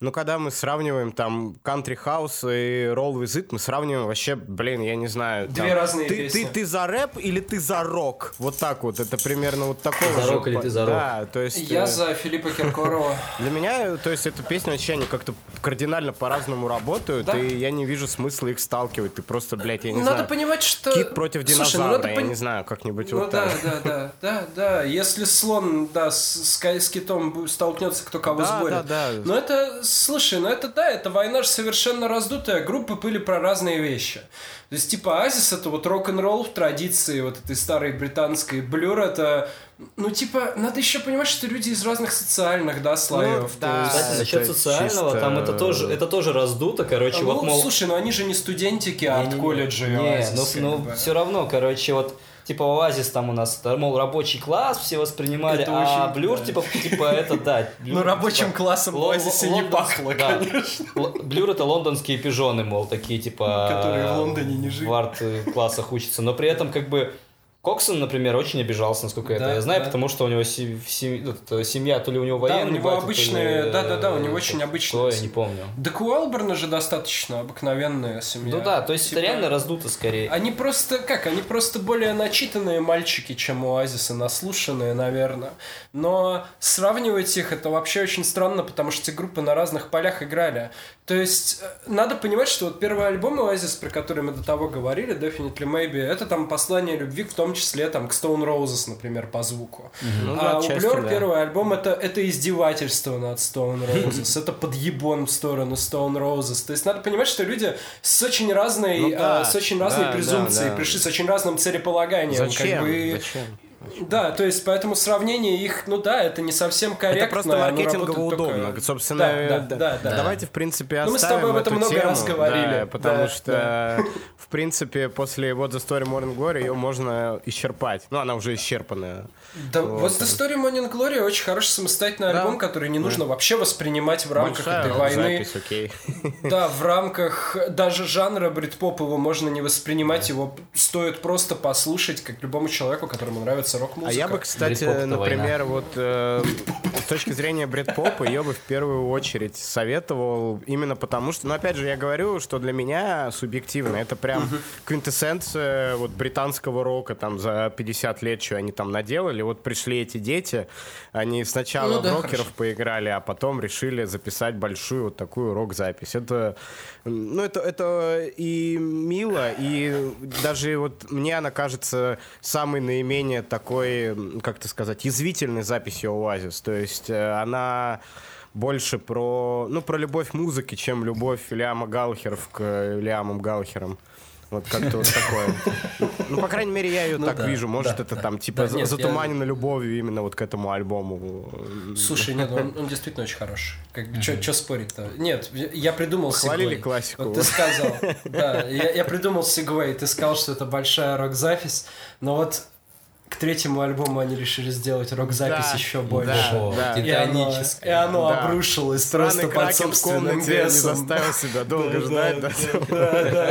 ну, когда мы сравниваем там Country House и Roll With It, мы сравниваем вообще, блин, я не знаю. Две там, разные ты, песни. Ты, ты за рэп или ты за рок? Вот так вот, это примерно вот такого за же. рок или ты за рок? Да, то есть... Я э, за Филиппа Киркорова. [laughs] Для меня, то есть, эта песня вообще, они как-то кардинально по-разному работают, Да. и я не вижу смысла их сталкивать. Ты просто, блядь, я не Надо знаю... понимать, что... Кит против Слушай, ну динозавра, надо я пон- не знаю, как-нибудь Ну вот да, так. да, да, да, да. Если слон, да, с, с с китом столкнется, кто кого Да, сборит. да, да. Но это, слушай, ну это да, это война же совершенно раздутая. Группы были про разные вещи. То есть, типа, Азис это вот рок-н-ролл в традиции вот этой старой британской. Блюр это, ну, типа, надо еще понимать, что люди из разных социальных, да, слоев. То да. есть- Кстати, насчет это социального, чисто- там это тоже, это тоже раздуто, короче, А, вот, ну, мол... слушай, ну они же не студентики Не-не-не. арт-колледжа и Не, Оазис, как ну, бы. все равно, короче, вот типа Оазис там у нас, мол, рабочий класс все воспринимали, Это а очень, Blur, да. типа, типа это, да. Blur, Ну, рабочим типа, классом лон- Оазисе не лондонс- пахло, да. конечно. Blur это лондонские пижоны, мол, такие, типа... Которые в Лондоне не живут. В арт-классах учатся, но при этом, как бы, Коксон, например, очень обижался, насколько это Да, я знаю, да. потому что у него сем- это, семья, то ли у него Да, у него батя, обычные- ли, да-да-да, у него э, очень что, обычные я не помню. Так у Алберна же достаточно обыкновенная семья. Ну да, то есть Типа, это реально раздуто скорее. Они просто, как, они просто более начитанные мальчики, чем у Оазиса, наслушанные, наверное. Но сравнивать их, это вообще очень странно, потому что эти группы на разных полях играли. То есть, э, надо понимать, что вот первый альбом Оазис, про который мы до того говорили, Definitely Maybe, это там послание любви, в том числе там к Stone Roses, например, по звуку. Ну, а у отчасти, Blur да. первый альбом это, это издевательство над Stone Roses, [laughs] это подъебон в сторону Stone Roses. То есть надо понимать, что люди с очень разной, Ну да, а, с очень разной да, презумпцией да, да. пришли, с очень разным целеполаганием. Зачем? Как бы, Зачем? Да, то есть поэтому сравнение их, ну да, это не совсем корректно. Это просто маркетингово удобно. только- Собственно, Да, да, да- да, да. давайте, в принципе, Ну, мы с оставим тобой об этом много тему, раз говорили. да, потому Да, что, в принципе, после What the Story Morning Glory ее можно исчерпать. Ну, она уже исчерпанная. Да, Вот. вот The Story Morning Glory очень хороший самостоятельный Да. альбом, который не нужно вообще воспринимать в рамках Большая этой войны. запись, окей. [laughs] Да, в рамках даже жанра брит-поп его можно не воспринимать, его стоит просто послушать, как любому человеку, которому нравится рок-музыка. А я бы, кстати, например, вот э, с точки зрения брит-попа, ее бы в первую очередь советовал именно потому, что, ну, опять же, я говорю, что для меня субъективно это прям квинтэссенция вот британского рока там за 50 лет, что они там наделали. Вот пришли эти дети, они сначала Ну да, в рокеров хорошо. поиграли, а потом решили записать большую вот такую рок-запись. Это, ну, это, это и мило, и даже вот мне она кажется самой наименее такой, как это сказать, язвительной записью Оазис. То есть э, она больше про, ну, про любовь музыки, чем любовь Лиама Галхеров к э, Лиамам Галхерам. Вот как-то вот такое. Ну, по крайней мере, я ее Ну так да, вижу. Может, да, это да. там типа нет, я- затуманено любовью именно вот к этому альбому. Слушай, нет, он, он действительно очень хороший. Как, Что спорить-то? Нет, я придумал Хвалили segue. классику. Вот ты сказал, да, я, я придумал segue, ты сказал, что это большая рок-запись, но вот к третьему альбому они решили сделать рок-запись Да, еще да, больше. да. И оно, и оно Да. обрушилось Странный просто под собственным комнате не весом. заставил себя долго ждать. да. Да, да, да.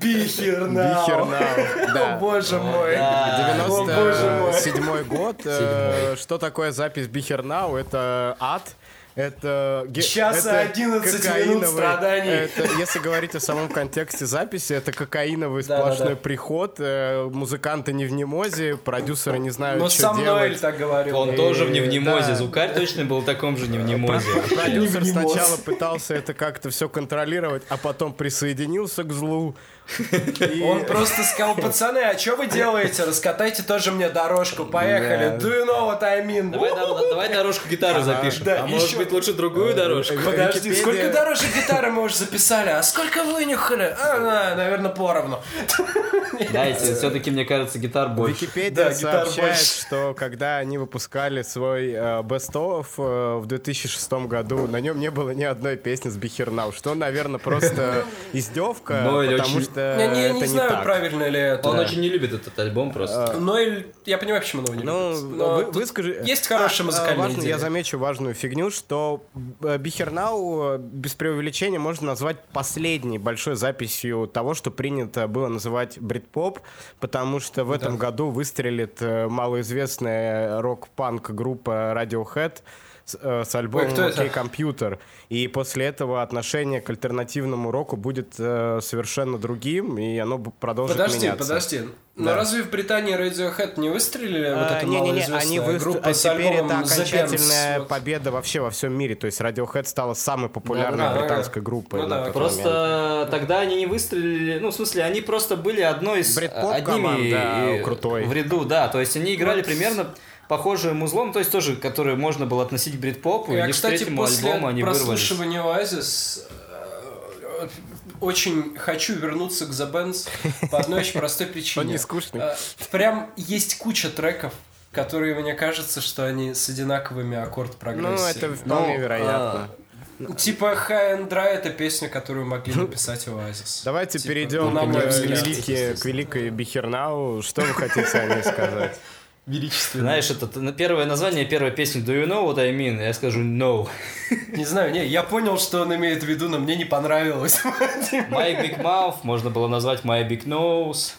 Be here now. Be here now, да. О, боже мой. да. О, боже мой. 97 год. Э, Что такое запись Be Here Now? Это ад. Это ге- Час и это 11 минут страданий. Это, если говорить о самом контексте записи, это кокаиновый Да, да, сплошной да. приход. э, Музыканты не в немозе, продюсеры не знают, Но что со мной делать. так говорил. Он тоже в невнемозе. да. Звукарь точно был в таком же невнемозе. Продюсер сначала пытался это как-то все контролировать, а потом присоединился к злу. И- Он просто сказал, пацаны, а что вы делаете? Раскатайте тоже мне дорожку, поехали. Да. Do you know what I mean? Давай, да- давай дорожку гитары запишем. да, а может еще- быть лучше другую дорожку? Подожди, Википедия- сколько дорожек гитары мы уже записали? А сколько вынюхали? А, на- наверное, поровну. Знаете, все-таки, мне кажется, гитар больше. Википедия Да, сообщает, больше. что когда они выпускали свой э, Best of э, в 2006 году, на нем не было ни одной песни с Бихернау, что, наверное, просто [laughs] издевка, потому очень- что Я не, это не не знаю, так. правильно ли это. Он очень не любит этот альбом просто. Но или- я понимаю, почему он его не Ну, любит. Но вы, тут выскажи... Есть хорошая А, музыкальная важно, идея. Я замечу важную фигню, что э, Бихернау э, без преувеличения можно назвать последней большой записью того, что принято было называть брит-поп, потому что в этом году выстрелит э, малоизвестная рок-панк группа Radiohead с, э, с альбомом? «Окей, компьютер». И после этого отношение к альтернативному року будет э, совершенно другим, и оно продолжит Подожди, меняться. подожди. Но Да. разве в Британии Radiohead не выстрелили вот А, эта Не-не-не, малоизвестная они выстр- группа а теперь это окончательная? Вот. победа вообще во всем мире. То есть Radiohead стала самой популярной Да, да, британской да. группой. Ну да, тот момент. Просто тогда они не выстрелили, ну, в смысле, они просто были одной из Брит-поп одними команда, и- крутой. в ряду, да, то есть они играли примерно похожим узлом, то есть тоже, который можно было относить к брит-попу, Я, и к кстати, после альбому они прослушивания Oasis э, очень хочу вернуться к The Bands по одной очень простой причине. Он не скучный. Э, Прям есть куча треков, которые, мне кажется, что они с одинаковыми аккорд Ну, прогрессией. это вполне Ну, вероятно. Типа High and Dry это песня, которую могли написать Oasis. Давайте Типа, перейдем ну, к, великие- к великой Бихернау. Что вы хотите о ней сказать? Величественно. Знаешь, это первое название первой песни Do you know what I mean? Я скажу no. Не знаю, не, я понял, что он имеет в виду, но мне не понравилось. My big mouth можно было назвать My big nose.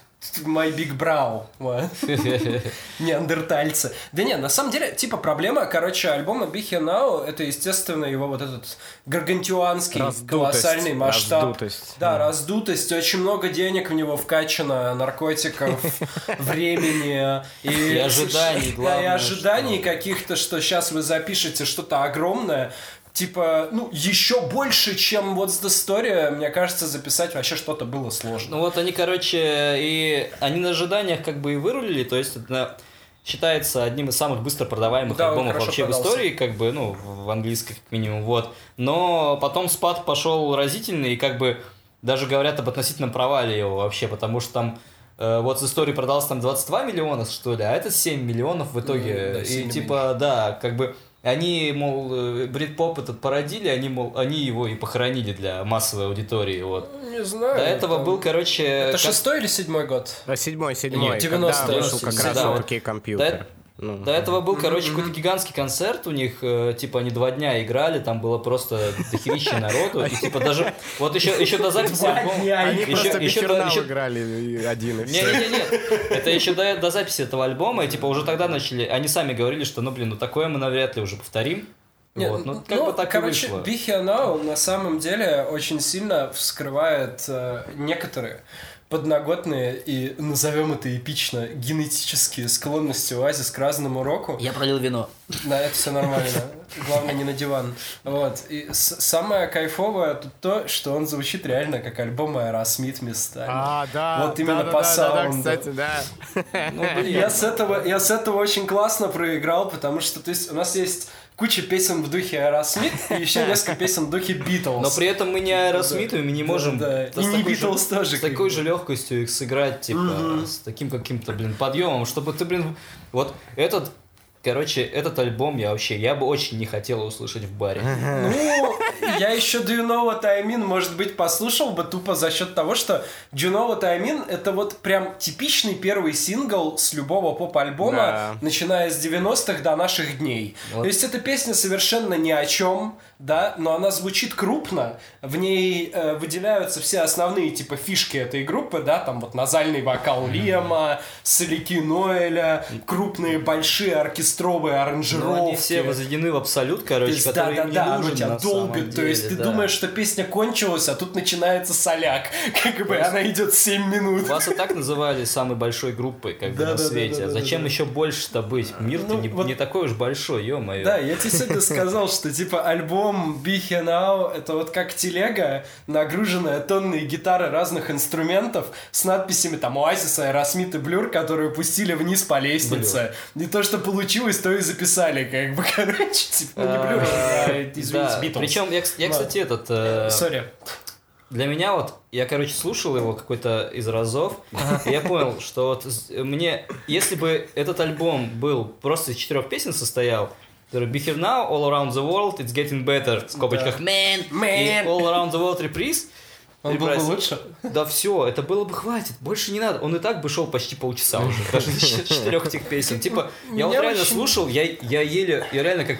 My Big Brow. [laughs] Неандертальцы. Да не, на самом деле, типа, проблема, короче, альбома Be Here Now, это, естественно, его вот этот гаргантюанский, Раздутость. колоссальный масштаб. Раздутость. Да, раздутость, очень много денег в него вкачано, наркотиков, [laughs] времени. И, И ожиданий, Да, [laughs] и главное, ожиданий каких-то, что сейчас вы запишете что-то огромное, Типа, ну, еще больше, чем вот the story, мне кажется, записать вообще что-то было сложно. Ну вот они, короче, и они на ожиданиях как бы и вырулили, то есть это считается одним из самых быстро продаваемых Да, альбомов вообще продался. в истории, как бы, ну, в английской как минимум, вот. Но потом спад пошел разительный, и как бы даже говорят об относительном провале его вообще, потому что там э, вот с истории продался там 22 миллиона, что ли, а это 7 миллионов в итоге. Ну, да, и типа, да, как бы они, мол, э, брит-поп этот породили, они, мол, они его и похоронили для массовой аудитории, вот. Не знаю. До этого там- был, короче... Это как- шестой или седьмой год? А, Седьмой, седьмой. Нет, когда 90-е, вышел как раз да, вот компьютер. Ну, До этого был, короче, какой-то гигантский концерт у них, э, типа они два дня играли, там было просто дохерища народу, и типа даже, вот еще, еще до записи альбома- Они еще- просто еще еще- играли один и все. Не-не-не, это еще до, до записи этого альбома, и типа уже тогда начали, они сами говорили, что, ну, блин, ну такое мы навряд ли уже повторим. Нет, вот, ну, как бы так короче, и вышло. Be Here Now на самом деле очень сильно вскрывает э, некоторые подноготные и, назовем это эпично, генетические склонности Оазис к разному року. Я пролил вино. Да, это все нормально. Главное, не на диван. Вот. И самое кайфовое тут то, что он звучит реально как альбом Аэросмит местами. А, да. Вот именно да, по да, да, да, саунду. кстати, да. Ну, Я с этого, я с этого очень классно проиграл, потому что, то есть, у нас есть куча песен в духе Аэросмит и еще [laughs] несколько песен в духе Битлз. Но при этом мы не Аэросмиту, и мы не можем да. И не такой же- Битлз тоже, с такой же легкостью их сыграть, типа, с таким каким-то, блин, подъемом, чтобы ты, блин, вот этот, короче, этот альбом я вообще, я бы очень не хотел услышать в баре. Ну, я еще Do You Know What I Mean, может быть, послушал бы тупо за счет того, что Do You Know What I Mean это вот прям типичный первый сингл с любого поп-альбома, Да. начиная с 90-х до наших дней. Вот. То есть эта песня совершенно ни о чем, да, но она звучит крупно, в ней э, выделяются все основные типа фишки этой группы, да, там вот назальный вокал Лема, соляки Ноэля, крупные большие оркестровые Но аранжировки. они все возведены в абсолют, короче, есть, который им не да-да-да, оно нужен тебя на самом долбит, деле. То есть ты да. думаешь, что песня кончилась, а тут начинается соляк. [laughs] Как бы она идет 7 минут. Вас и так называли самой большой группой как бы Да, на да, свете. да, А зачем еще больше-то быть? Мир-то Ну, не, вот- не такой уж большой, ё-моё. Да, я тебе сегодня сказал, что типа альбом Be Here Now это вот как телега, нагруженная тонной гитары разных инструментов с надписями там Оазиса, Аэросмит и Blur, которые пустили вниз по лестнице. Не то, что получилось, то и записали, как бы, [laughs] короче, типа, ну не Blur, а, извините, Да, Beatles. причем я, я, кстати, этот... э, Sorry. Для меня вот, я, короче, слушал его какой-то из разов, и я понял, что вот мне, если бы этот альбом был просто из четырех песен состоял, Be Here Now, All Around the World, It's Getting Better, в скобочках Man, Man. и All Around the World Reprise, Он был бы лучше? Да все, это было бы хватит, больше не надо. Он и так бы шел почти полчаса уже, даже из четырех этих песен. Типа, я вот реально слушал, я еле, я реально как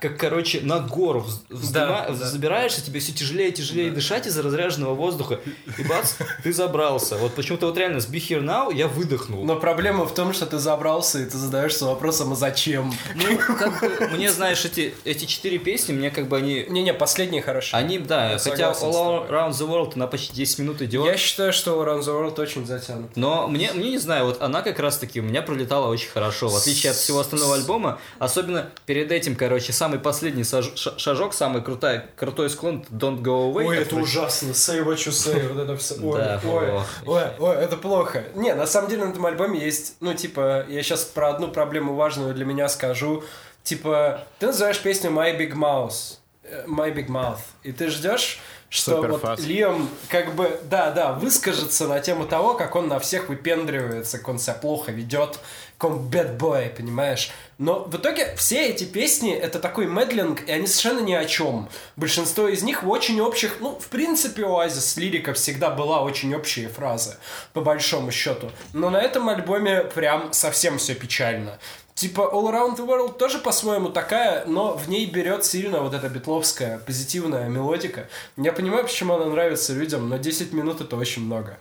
как, короче, на гору вз- вздыма- Да, да. забираешься, тебе все тяжелее и тяжелее дышать из-за разряженного воздуха, и бац, ты забрался. Вот почему-то вот реально с Be Here Now я выдохнул. Но проблема в том, что ты забрался, и ты задаешься вопросом, а зачем? Ну, как бы, мне, знаешь, эти, эти четыре песни, мне как бы они... Не-не, последние хорошие. Они, да, Я хотя All. Around the World на почти 10 минут идет. Я считаю, что Around the World очень затянут. Но мне, мне не знаю, вот она как раз-таки у меня пролетала очень хорошо, в отличие от всего остального альбома. Особенно перед этим, короче, самый последний шажок, самый крутой, крутой склон Don't Go Away. Ой, это [laughs] ужасно. Say what you say. Вот это все. Ой, Да, ой, ой, ой, это плохо. Не, на самом деле на этом альбоме есть, ну, типа, я сейчас про одну проблему важную для меня скажу. Типа, ты называешь песню My Big Mouse. э, My Big Mouth. И ты ждешь, что вот Суперфаст. Лиам как бы, да, да, выскажется на тему того, как он на всех выпендривается, как он себя плохо ведет, как он bad boy, понимаешь? Но в итоге все эти песни это такой медлинг, и они совершенно ни о чем. Большинство из них в очень общих, ну, в принципе, у Оазис лирика всегда была очень общие фразы, по большому счету. Но на этом альбоме прям совсем все печально. Типа All Around the World тоже по-своему такая, но в ней берет сильно вот эта битловская позитивная мелодика. Я понимаю, почему она нравится людям, но 10 минут это очень много.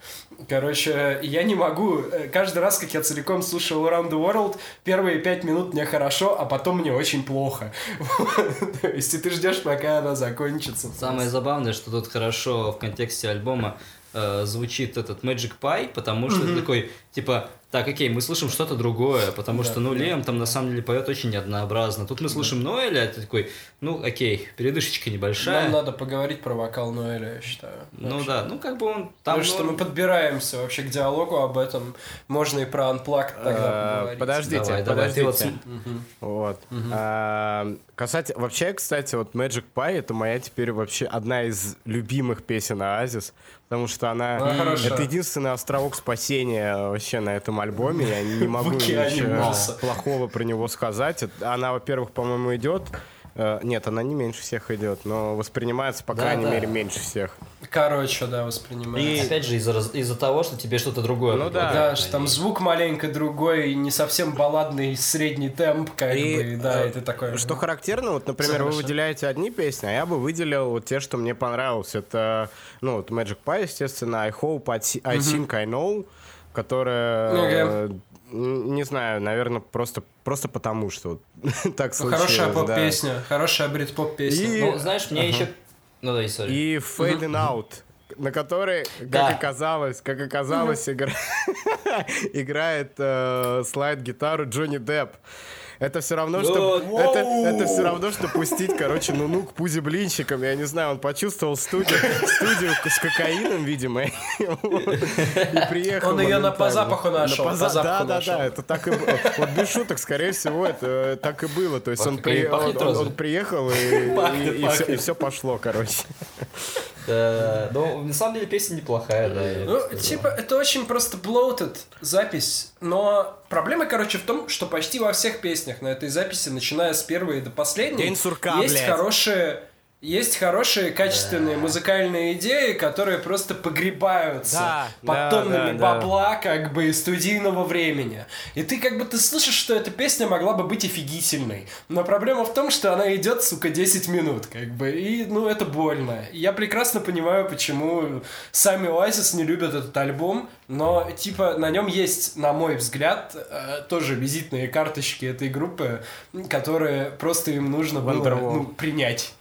Короче, я не могу. э, Каждый раз, как я целиком слушаю All Around the World, первые 5 минут мне хорошо, а потом мне очень плохо. [laughs] То есть ты ждешь, пока она закончится. Самое забавное, что тут хорошо в контексте альбома э, звучит этот Magic Pie, потому что такой, типа, так, окей, мы слышим что-то другое, потому Да, что, ну, да. Лем там на самом деле поет очень однообразно. Тут мы слышим Ноэля, ты такой, ну, окей, передышечка небольшая. Нам надо поговорить про вокал Ноэля, я считаю. Ну Вообще. да, ну как бы он там... Потому что ну, мы подбираемся вообще к диалогу об этом. Можно и про Unplugged тогда Э, поговорить. Подождите, Давай, давай, подождите. вот Мгм. Вот. А, Касательно... Вообще, кстати, вот Magic Pie это моя теперь вообще одна из любимых песен Оазис, потому что она... Она. Это единственный островок спасения вообще на этом альбоме. Я не [laughs] могу ничего плохого про него сказать. Это- Она, во-первых, по-моему, идет... э, Нет, она не меньше всех идет, но воспринимается, по Да, крайней да. мере, меньше всех. Короче, да, воспринимается. Опять же, из-за из-за того, что тебе что-то другое. Ну да. Да, что там звук маленько другой, не совсем балладный средний темп, как И, бы, и да, э, и ты такой... Что характерно, вот, например, вы Хорошо. выделяете одни песни, а я бы выделил вот те, что мне понравилось. Это, ну, вот Magic Pie, естественно, I Hope, I I Think I Know, которая, н- не знаю, наверное, просто, просто потому, что [laughs] так случилось. хорошая да. поп-песня, хорошая брит-поп-песня. И- Ну, знаешь, мне еще... Ну да. И Fading Out, на которой, как Да. оказалось, как оказалось, игра- [laughs] играет э, слайд-гитару Джонни Депп. Это все равно, что это, это все равно, что пустить, короче, ну-ну к пузе блинчикам. Я не знаю, он почувствовал студию, студию с кокаином, видимо, и приехал. Он её на- по запаху нашел, На по за- запаху Да, да, нашел. да, это так и было. Вот без шуток, скорее всего, это э, так и было. То есть он, при- он- он- он приехал и, Пахнет, и, все, пахнет. пошло, короче. Да, ну, на самом деле песня неплохая, да. Ну, типа, это очень просто bloated запись, но проблема, короче, в том, что почти во всех песнях на этой записи, начиная с первой до последней, День сурка, есть блядь. хорошие... Есть хорошие, качественные музыкальные идеи, которые просто погребаются Да, под да, тоннами да, да. бабла, как бы, студийного времени. И ты как бы, ты слышишь, что эта песня могла бы быть офигительной. Но проблема в том, что она идет, сука, 10 минут, как бы, и, ну, это больно. Я прекрасно понимаю, почему сами Oasis не любят этот альбом, но, типа, на нем есть, на мой взгляд, э, тоже визитные карточки этой группы, которые просто им нужно было, ну, принять.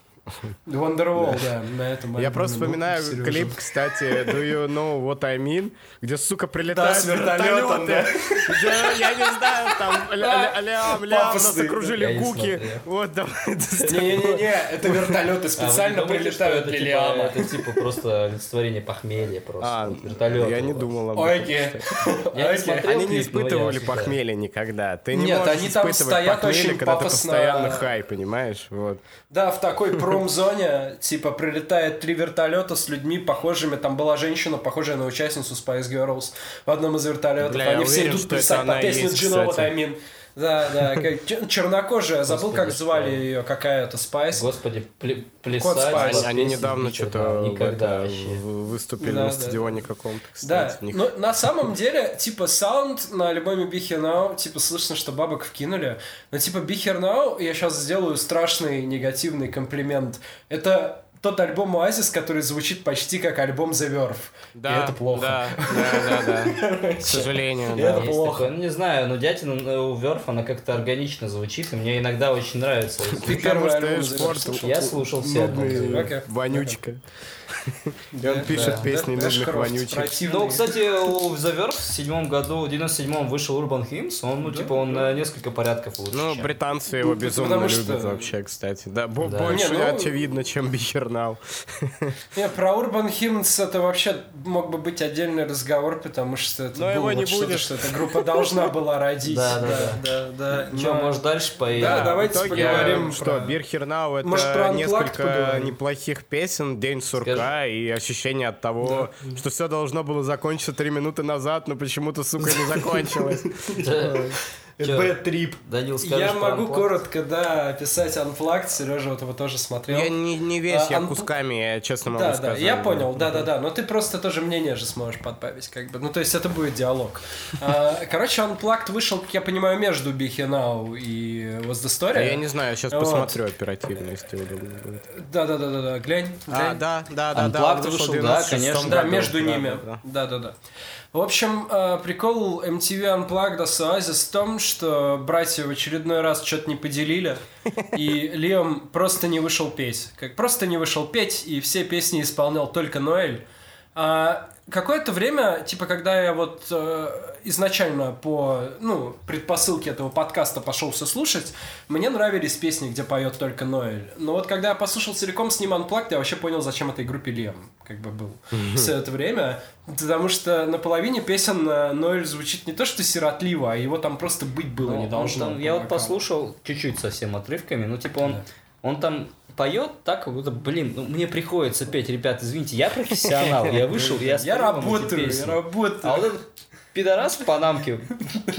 [laughs] Wonderwall, да, на этом Я просто вспоминаю клип, кстати, Do You Know What I Mean, где, сука, прилетают Да, с вертолёты, где, я не знаю, там ля- ля- лям, лям, нас окружили гуки. Вот, давай. [laughs] Не-не-не, это вертолеты А специально прилетают для типа, Лиама. это типа просто олицетворение похмелья просто. А, вот вертолёты я не думал об этом. [laughs] Окей. Они не испытывали похмелье никогда. Ты не Нет, можешь они там испытывать стоят похмелье, когда ты постоянно хай, понимаешь? Вот. Да, в такой промзоне, типа, прилетает три вертолета с людьми похожими. Там была женщина, похожая на участницу Spice Girls в одном из вертолетов. Бля, Они все уверен, идут плясать по песне Вот кстати. I Mean. Да, да, как чернокожая, забыл, как звали ее, какая-то Spice. Господи, пле- Кот плясать. Спайс. Они недавно что-то Никогда выступили Да, на да. стадионе каком-то, Да, кстати. У них- но на самом деле, типа, саунд на альбоме Be Here Now, типа, слышно, что бабок вкинули, но, типа, Be Here Now, я сейчас сделаю страшный негативный комплимент. Это тот альбом Oasis, который звучит почти как альбом The Verve. Да, и это плохо. Да, да, да, да. [laughs] К сожалению, да. это плохо. такое. Ну, не знаю, но дятина э, у Верф, она как-то органично звучит, и мне иногда очень нравится. Ты первый альбом? Я слушал все вонючка. И он пишет песни нудных вонючих. Ну, кстати, у The Verve в седьмом году, в 97-м вышел Urban Hymns, он, ну, типа, он на несколько порядков лучше, Ну, британцы его безумно потому что- любят вообще, кстати. Да, бо- Да. больше ну- очевидно, чем Бихернау. [laughs] Не, про Urban Hymns это вообще мог бы быть отдельный разговор, потому что это было вот что-то, что эта группа должна была родить. Да, да, да, но- может, дальше поедем? Да, давайте в поговорим что про- Бирхернау это несколько неплохих песен, День сурка Скажи. и ощущение от того, что все должно было закончиться три минуты назад, но почему-то, сука, не закончилось. [laughs] Bad Trip. Данил, скажешь Я могу Unplugged? коротко, да, описать Unplugged. Сережа вот его тоже смотрел. Я не, не весь, А, я Unpl- кусками, я честно могу Да, да, сказать. я понял, да, да, да, но ты просто тоже мнение же сможешь подбавить, как бы, ну, то есть это будет диалог. [laughs] А, Короче, Unplugged вышел, как я понимаю, между Be Here Now и What's the Story. Я не знаю, сейчас посмотрю оперативно, если удобно будет. Да, да, да, да, да, глянь, А, глянь. да, да, да, да. Unplugged вышел, да, 96-м конечно. Да, между Да, ними. да, да. Да, да, да. В общем, э, прикол MTV Unplugged с Oasis в том, что братья в очередной раз что-то не поделили, и Лиам просто не вышел петь. Как просто не вышел петь, и все песни исполнял только Ноэль. А какое-то время, типа, когда я вот э, изначально по, ну, предпосылке этого подкаста пошел все слушать, мне нравились песни, где поет только Ноэль. Но вот когда я послушал целиком с ним Unplugged, я вообще понял, зачем этой группе Лем как бы был все это время. Потому что на половине песен э, Ноэль звучит не то, что сиротливо, а его там просто быть было Ну, не должно. там- я вот послушал чуть-чуть совсем отрывками, ну, типа, он, он там поет так, как будто, блин, ну, мне приходится петь, ребят, извините, я профессионал, я вышел, я Я работаю, я работаю. А вот этот пидорас в панамке,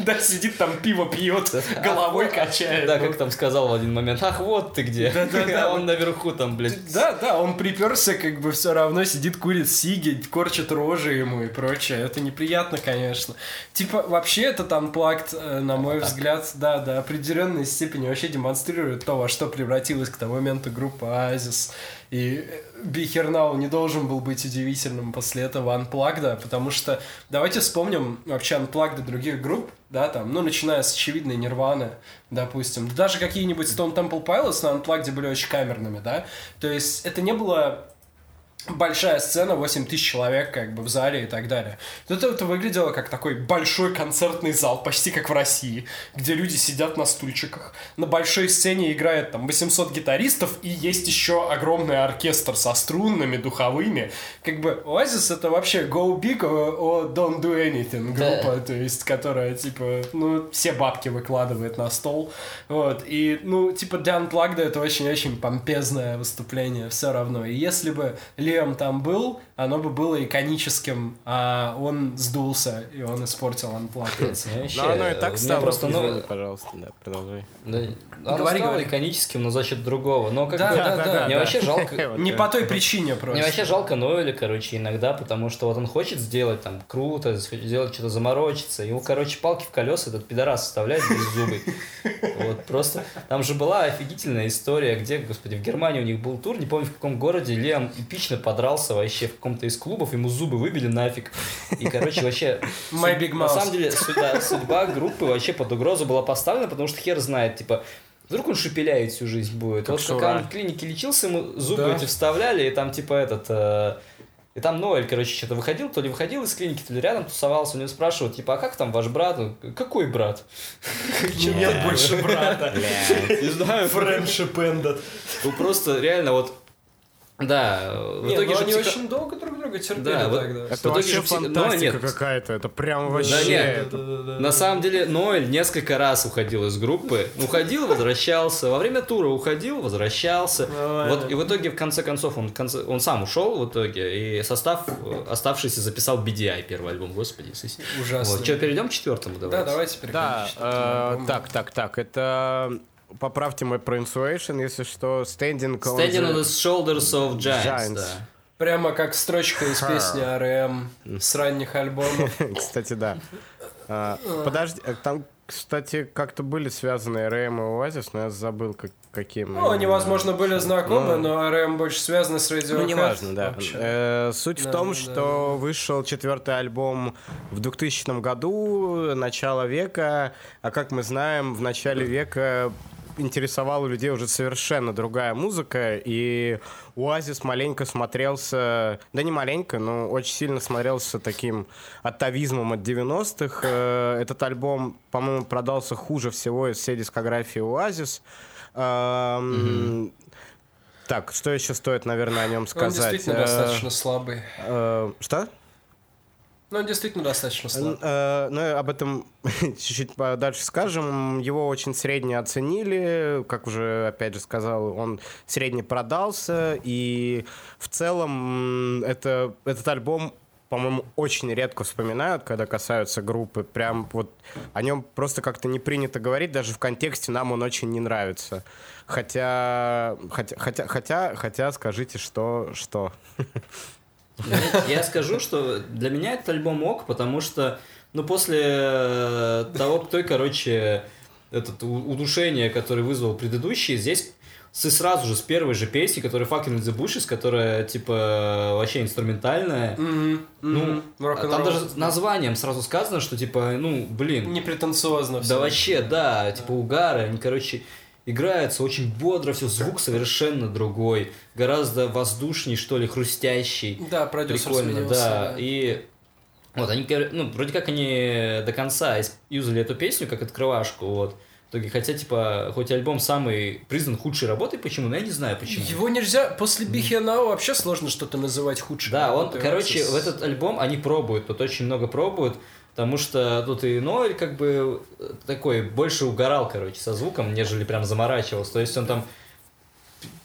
Да, сидит там, пиво пьет, головой качает. да, как там сказал в один момент, ах, вот ты где, Да-да-да. а [laughs] он наверху там, блядь, Да, да, он приперся, как бы все равно сидит, курит сиги, корчит рожи ему и прочее. Это неприятно, конечно. Типа, вообще этот Unplugged, э, на мой взгляд, да, до определенной степени вообще демонстрирует то, во что превратилась к тому моменту группа Oasis. И Be Now не должен был быть удивительным после этого Unplugged, потому что давайте вспомним вообще Unplugged других групп, да, там, ну, начиная с очевидной Нирваны, допустим, даже какие-нибудь Stone Temple Pilots на Unplugged были очень камерными, да, то есть это не было большая сцена, 8 тысяч человек как бы в зале и так далее. Тут это выглядело как такой большой концертный зал, почти как в России, где люди сидят на стульчиках. На большой сцене играет там 800 гитаристов и есть еще огромный оркестр со струнными, духовыми. Как бы Oasis это вообще go big or, or don't do anything группа, то есть которая типа, ну, все бабки выкладывает на стол. Вот, и, ну, типа для Unplugged это очень-очень помпезное выступление все равно. И если бы Лем там был, оно бы было иконическим, а он сдулся, и он испортил вообще, Ну, оно и так стало. просто, пожалуйста, да, продолжай. да, оно Говори, стало говори. иконическим, но за счет другого, но как Да, бы, да, да, мне да. вообще жалко, [laughs] Не по той причине Мне просто. вообще жалко Ноэля, короче, иногда, потому что вот он хочет сделать там круто, сделать что-то заморочиться. Ему, короче, палки в колеса этот пидорас вставляет без зубы. [laughs] Вот просто. Там же была офигительная история, где, господи, в Германии у них был тур, не помню в каком городе, Лем эпично подрался вообще в каком-то из клубов, ему зубы выбили нафиг. И, короче, вообще... [laughs] My Big На Mouth. самом деле, судьба, судьба группы вообще под угрозу была поставлена, потому что хер знает, типа, Вдруг он шепеляет всю жизнь будет. Как вот Шура. когда он в клинике лечился, ему зубы Да. эти вставляли, и там типа этот... э, и там Ноэль, короче, что-то выходил, то ли выходил из клиники, то ли рядом тусовался, у него спрашивают, типа, а как там ваш брат? Он, Какой брат? [laughs] Нет больше брата. Не знаю, Friendship ended. Ну просто реально вот... Да, в Не, итоге ну же они психо- очень долго друг друга терпели Да, вот тогда. Это В итоге вообще же но фантастика нет. какая-то. Это прям вообще... Да нет, это- На самом деле Ноэль несколько раз уходил из группы. Уходил, возвращался. Во время тура уходил, возвращался. Вот, и в итоге, в конце концов, он, конце- он сам ушел в итоге. И состав оставшийся записал BDI, первый альбом, господи. Ужасно. Вот, что, перейдем к четвертому давайте? Да, давайте переходим. Да, к четвертому э, так, так, так. Это... Поправьте мой pronunciation, если что. Standing on Standing on the- the shoulders of giants, Giants. да. Прямо как строчка из песни R.E.M. с ранних альбомов. [laughs] Кстати, да. А, Подожди, э, там, кстати, как-то были связаны РМ и Оазис, но я забыл, как, каким. Ну, они, возможно, были знакомы, Ну. но R.E.M. больше связаны с Radiohead. Ну, неважно, да. Э, суть в том, да, что вышел четвертый альбом в 2000 году, начало века, а как мы знаем, в начале века интересовала людей уже совершенно другая музыка, и Оазис маленько смотрелся, да не маленько, но очень сильно смотрелся таким атовизмом от 90-х. Э, Этот альбом, по-моему, продался хуже всего из всей дискографии Оазис. Эм, Так, что еще стоит, наверное, о нем Он сказать? действительно Э, достаточно слабый. э, Что? Ну, он действительно достаточно слабый. э, Ну, об этом [laughs] чуть-чуть дальше скажем. Его очень средне оценили. Как уже, опять же, сказал, он средне продался. И в целом это, этот альбом по-моему, очень редко вспоминают, когда касаются группы. Прям вот о нем просто как-то не принято говорить, даже в контексте нам он очень не нравится. Хотя, хотя, хотя, хотя, хотя скажите, что, что. [laughs] Я скажу, что для меня этот альбом ок, потому что, ну, после э, того, той, короче, этот удушение, которое вызвал предыдущий, здесь с- сразу же с первой же песни, которая Fucking in the Bushes, которая, типа, вообще инструментальная. Мгм, Ну, мгм. а там даже названием сразу сказано, что, типа, ну, блин, Не претенциозно да вообще, да, типа угары, они, короче, играются очень бодро, все, звук совершенно другой, гораздо воздушней, что ли, хрустящий. Да, продюсер Прикольно, сменился, да. И вот они, ну, вроде как они до конца юзали эту песню как открывашку, вот. В итоге, хотя, типа, хоть альбом самый признан худшей работой, почему, но я не знаю почему. Его нельзя... После Бихианау вообще сложно что-то называть худшим. Да, он, короче, С- в этот альбом они пробуют, тут очень много пробуют, потому что тут и Ноэль как бы э, такой больше угорал, короче, со звуком, нежели прям заморачивался. То есть он там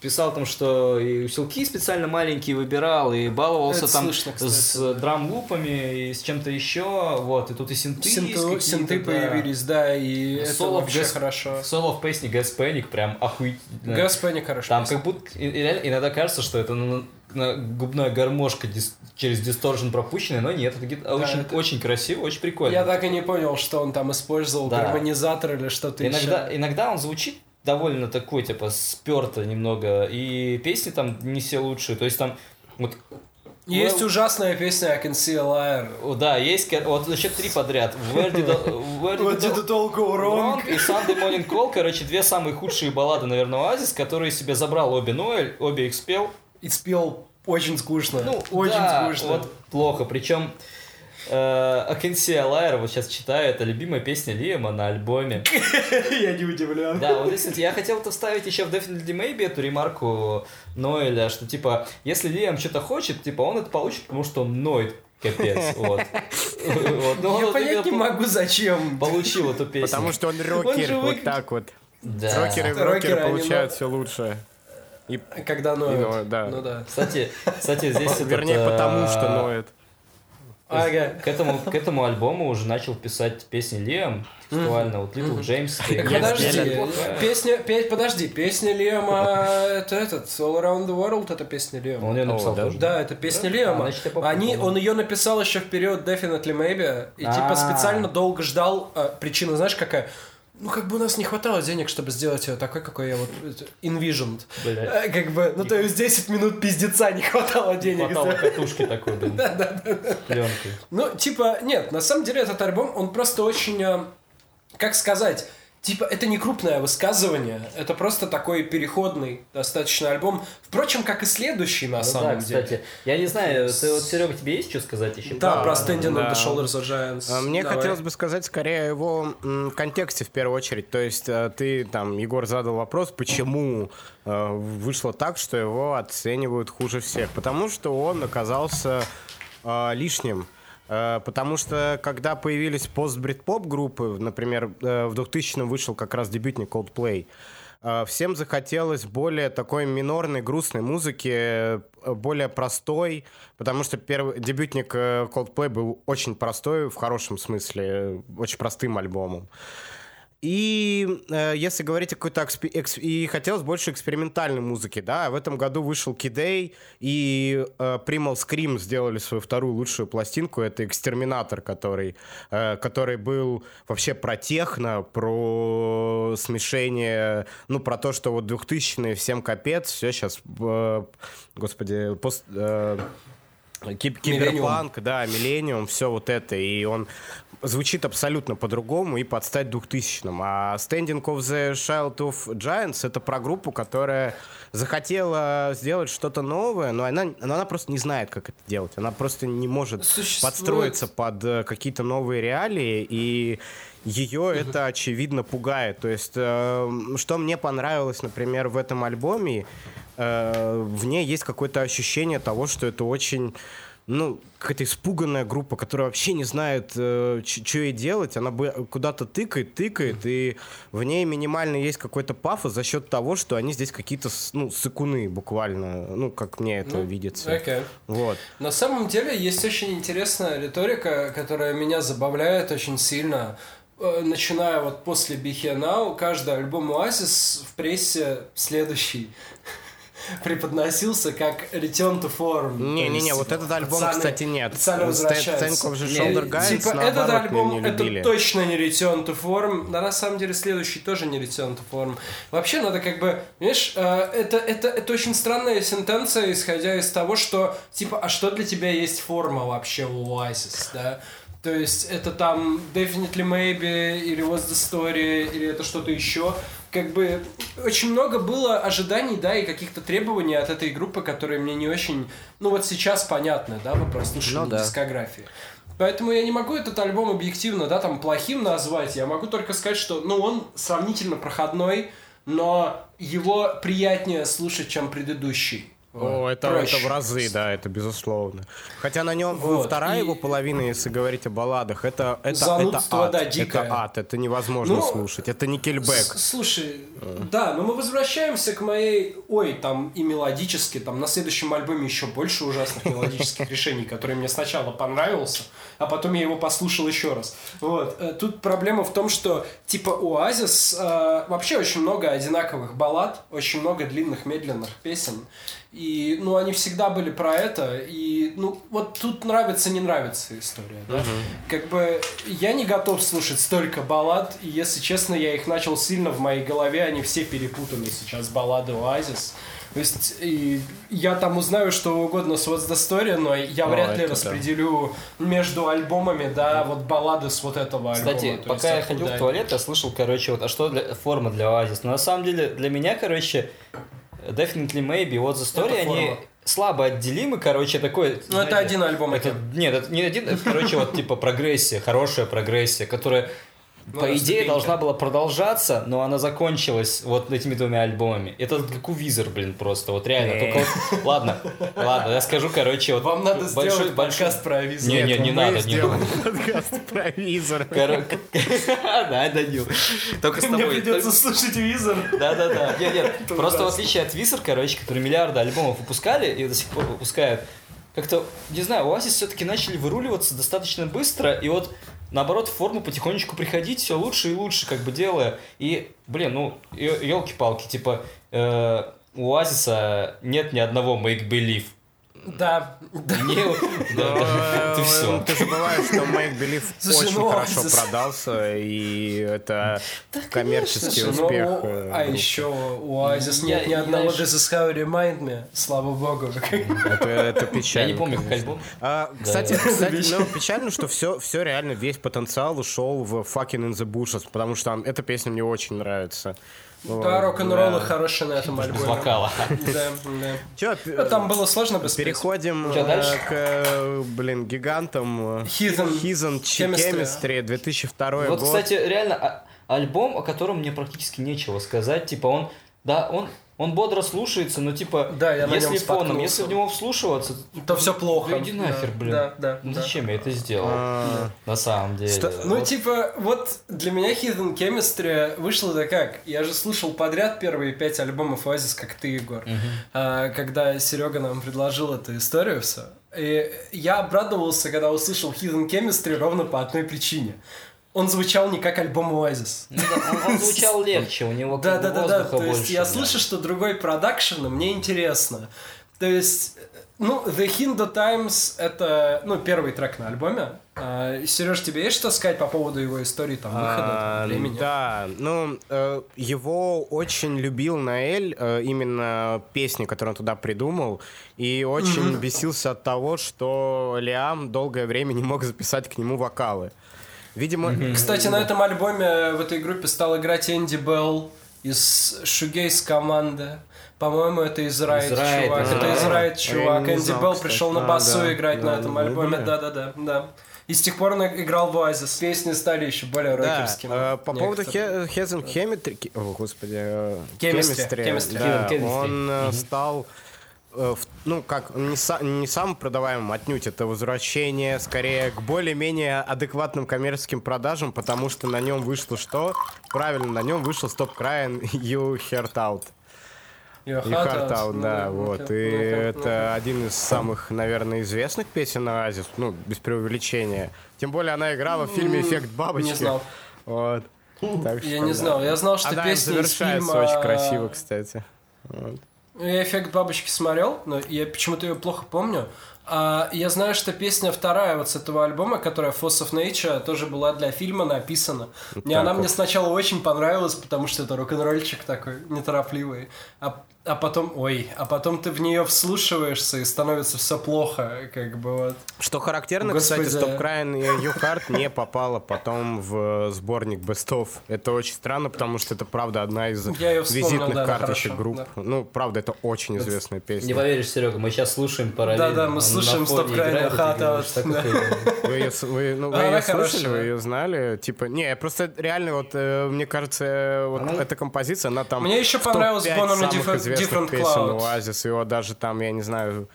писал там, что и усилки специально маленькие выбирал, и баловался Это там слышно, кстати, с да. драм-лупами и с чем-то еще, вот, и тут и синты, Синты, синты да. появились, да, и это Соло в вообще Гэс- хорошо. Соло в песне Гэс Пэник прям охуительно. Газ Пэник хорошо. Там песня. как будто иногда кажется, что это на- на- губная гармошка дис- через дисторжен пропущенная, но нет, это где-то очень, это- очень красиво, очень прикольно. Я так и не понял, что он там использовал, Да. гармонизатор или что-то иногда, еще. иногда он звучит довольно такой, типа, сперто немного, и песни там не все лучшие, то есть там вот Есть Well- ужасная песня I Can See a Liar. да, есть, вот вообще три подряд. Where did, the- where did What the- did it all go wrong? Wrong и Sunday Morning Call, короче, две самые худшие баллады, наверное, Оазис, которые себе забрал обе Ноэль, обе их спел. И спел очень скучно. Ну, очень да, скучно. вот плохо. Причем э, Акенсия Лайер, вот сейчас читаю, это любимая песня Лиама на альбоме. [laughs] Я не удивлен. Да, вот если я хотел это вставить еще в Definitely Maybe, эту ремарку Ноэля, что типа, если Лиам что-то хочет, типа он это получит, потому что он ноет. Капец, [laughs] вот. Вот, но он Я понять не могу, зачем. Получил эту песню. Потому что он Он рокер, же вот так вот. Да. Рокеры, Рокеры, рокеры получают все лучше. И, Когда ноют. И ноют, да. Ну да. Кстати, кстати, здесь вернее, э, потому что ноет. Ага. К этому, к этому альбому уже начал писать песни Лиам, текстуально, вот Little James. Так Нет, подожди, песня неплохая. песня, пе- подожди, песня Лема, [laughs] это этот, All Around the World, это песня Лема. Он ее написал тоже. Да, это песня. А, попутал. Они, он ее написал еще в период Definitely Maybe, и типа А. специально долго ждал. а, причина, знаешь, какая? Ну, как бы у нас не хватало денег, чтобы сделать ее такой, какой я вот envisioned. Блядь. Э, Как бы, ну то есть 10 минут пиздеца не хватало денег. Хватало катушки такой, блин. [laughs] Пленкой. Ну, типа, нет, на самом деле этот альбом, он просто очень, э, как сказать, типа, это не крупное высказывание, это просто такой переходный достаточно альбом. Впрочем, как и следующий, на Ну самом да, деле. кстати. Я не знаю, ты вот, Серега, тебе есть что сказать еще? Да, Да, про Standing да. on the Shoulders of Giants. А, Мне Давай. хотелось бы сказать скорее о его м, контексте в первую очередь. То есть э, ты там, Егор, задал вопрос, почему э, вышло так, что его оценивают хуже всех. Потому что он оказался э, лишним. Э, Потому что когда появились пост-брит-поп группы, например, э, в 2000-м вышел как раз дебютник Coldplay, э, всем захотелось более такой минорной, грустной музыки, более простой, потому что первый дебютник Coldplay был очень простой, в хорошем смысле, очень простым альбомом. И э, если говорить о какой-то... экспе- экс- И хотелось больше экспериментальной музыки, да. В этом году вышел Кидей, и э, Primal Scream сделали свою вторую лучшую пластинку. Это «Экстерминатор», который, э, который был вообще про техно, про смешение, ну, про то, что вот 2000-е всем капец, все сейчас, господи, пост... э, Киб- Киберпанк, да, Миллениум, все вот это, и он звучит абсолютно по-другому и под стать 2000-м. А Standing of the Child of Giants — это про группу, которая захотела сделать что-то новое, но она, но она просто не знает, как это делать. Она просто не может Существует- подстроиться под э, какие-то новые реалии, и ее это очевидно пугает. То есть, э, что мне понравилось, например, в этом альбоме, э, в ней есть какое-то ощущение того, что это очень ну, какая-то испуганная группа, которая вообще не знает, что ей делать. Она бы куда-то тыкает, тыкает, и в ней минимально есть какой-то пафос за счет того, что они здесь какие-то, ну, сыкуны буквально, ну, как мне это Ну, видится. Окей. Вот. На самом деле есть очень интересная риторика, которая меня забавляет очень сильно. Э, Начиная вот после Now, каждый альбом Oasis в прессе следующий преподносился как Return to Form. Не-не-не, вот этот альбом, пацаны- кстати, нет. пацаны возвращаются. The Не, Shoulder Guys, типа, этот альбом это точно не Return to Form. Да, на самом деле, следующий тоже не Return to Form. Вообще, надо как бы, понимаешь, э, это, это, это очень странная сентенция, исходя из того, что, типа, а что для тебя есть форма вообще у Oasis, да? То есть это там Definitely Maybe или What's the Story или это что-то еще. Как бы очень много было ожиданий, да, и каких-то требований от этой группы, которые мне не очень, ну вот сейчас понятны, да, по прослушиванию Ну да. дискографии. Поэтому я не могу этот альбом объективно, да, там плохим назвать. Я могу только сказать, что, ну, он сравнительно проходной, но его приятнее слушать, чем предыдущий. О, это, Проще. это в разы, да, это безусловно. Хотя на нем Вот, вторая и- его половина, если говорить о балладах, это, это, это ад. да, дикое. Это ад, это невозможно Ну, слушать. Это не кельбэк. Слушай, да, но мы возвращаемся к моей... Ой, там и мелодически, там на следующем альбоме еще больше ужасных мелодических решений, который мне сначала понравился, а потом я его послушал еще раз. Вот. э, Тут проблема в том, что типа Оазис э, вообще очень много одинаковых баллад, очень много длинных, медленных песен. И, ну, они всегда были про это. И, ну, вот тут нравится, не нравится история, да? Как бы я не готов слушать столько баллад, и, если честно, я их начал сильно в моей голове, они все перепутаны сейчас, баллады Оазис. То есть, и я там узнаю что угодно с What's the Story, но я вряд ли это да. распределю между альбомами, да, вот баллады с вот этого Кстати, альбома. То пока я есть, ходил откуда в туалет, я слышал, короче, вот, а что для форма для Оазис? Но на самом деле, для меня, короче, Definitely Maybe, What's the Story, они слабо отделимы, короче, такой... Ну, это один альбом. Это- нет, это не один, это, короче, вот типа прогрессия, хорошая прогрессия, которая, Ну, по идее, ступеньках. должна была продолжаться, но она закончилась вот этими двумя альбомами. Это как у Визер, блин, просто, вот реально. Только вот- ладно, ладно, я скажу, короче, вот... Вам надо большой- сделать большой- подкаст про Авизу. Не, не, не Мы надо, не надо. подкаст про визор. Коро- [laughs] Да, Данил. Только с Мне тобой. придется слушать Визор. Да, да, да. Нет, нет. Просто в отличие от Висер, короче, которые миллиарды альбомов выпускали и до сих пор выпускают, как-то, не знаю, Оазис все-таки начали выруливаться достаточно быстро, и вот наоборот, в форму потихонечку приходить, все лучше и лучше, как бы делая. И, блин, ну, елки-палки, типа, э, у Оазиса нет ни одного make believe. Да, да. Не, да, ты Э, все. Ты забываешь, что Make Believe [laughs] очень ну, хорошо продался, и это коммерческий ну, успех. у- э, а еще у Oasis нет ни одного This is how remind me, слава богу. [laughs] Это, печально. Я не помню, как альбом. А, кстати, [laughs] ну, печально, что все, все реально, весь потенциал ушел в Fucking in the Bushes, потому что эта песня мне очень нравится. Да, рок-н-роллы Да. хорошие на этом Без альбоме. вокала. Да, да. Чё, Ну, Там было сложно без. Переходим э, к, блин, гигантам. э, Heathen Chemistry. Chemistry, 2002 Вот, год. кстати, реально а- альбом, о котором мне практически нечего сказать. Типа он, да, он, он бодро слушается, но типа, Да, я если фоном, если в него вслушиваться, То все плохо. да иди нахер, Да, блин. Да, да. ну да. зачем я это сделал? А, На самом деле. Что- Ну, Вот. типа, вот для меня Hidden Chemistry вышло-то как? Я же слушал подряд первые пять альбомов Oasis, как ты, Егор. А, когда Серега нам предложил эту историю все. И я обрадовался, когда услышал Hidden Chemistry ровно по одной причине. Он звучал не как альбом Oasis. Ну да, он, он звучал легче, у него Да, как да, бы да, да. То есть я да. слышу, что другой продакшн, и мне интересно. То есть, ну, The Hindu Times это, ну, первый трек на альбоме. Сереж, тебе есть что сказать по поводу его истории, там, выхода, А, времени? Да, ну, э, его очень любил Наэль, э, именно песни, которые он туда придумал, и очень бесился от того, что Лиам долгое время не мог записать к нему вокалы. Видимо, Кстати, на этом альбоме в этой группе стал играть Энди Белл из Шугейс команды. По-моему, это из Райт, Из Райт, чувак. да. Это из Райт, Я чувак. Энди знал, Белл пришел на А, басу да. играть на Да, этом да, альбоме. да. Да-да-да. да. И с тех пор он играл в Oasis. Песни стали еще более Да, рокерскими. э, по поводу. Хезен Chemistry, о, господи, э, Chemistry, Chemistry. да, Chemistry. он э, стал, э, ну как, не, са- не самым продаваемым отнюдь, это возвращение скорее к более-менее адекватным коммерческим продажам, потому что на нем вышло что? Правильно, на нем вышел Stop Crying You Heart Out. You Heart Out. Out, да, Ну, вот. ну-ка, И ну-ка, это ну-ка. один из самых, наверное, известных песен Оазис, ну, без преувеличения. Тем более она играла в фильме «Эффект бабочки». Не знал. Вот. Так Я что не да. знал. Я знал, что Она песни из завершается фильма... очень красиво, кстати. Вот. Я эффект бабочки смотрел, но я почему-то ее плохо помню. А я знаю, что песня вторая вот с этого альбома, которая Force of Nature, тоже была для фильма написана. И так она вот. мне сначала очень понравилась, потому что это рок-н-ролльчик такой неторопливый. А, а потом, ой, а потом ты в нее вслушиваешься и становится все плохо, как бы вот. Что характерно, Господи. кстати, Stop Crying и Heart не попала потом в сборник Best of. Это очень странно, потому что это, правда, одна из визитных да, карточек хорошо, групп. да. Ну, правда, это очень известная Не песня. поверишь, Серега, мы сейчас слушаем параллельно. Да-да, мы слушаем Crying играет, и охуенно. [laughs] Вы ее, вы, ну, вы слышали, вы ее знали? Типа, не, просто реально вот, э, мне кажется, э, вот эта композиция, она там Мне еще понравилась топ-5 Born известных Different песен Cloud. Оазис, его даже там, я не знаю,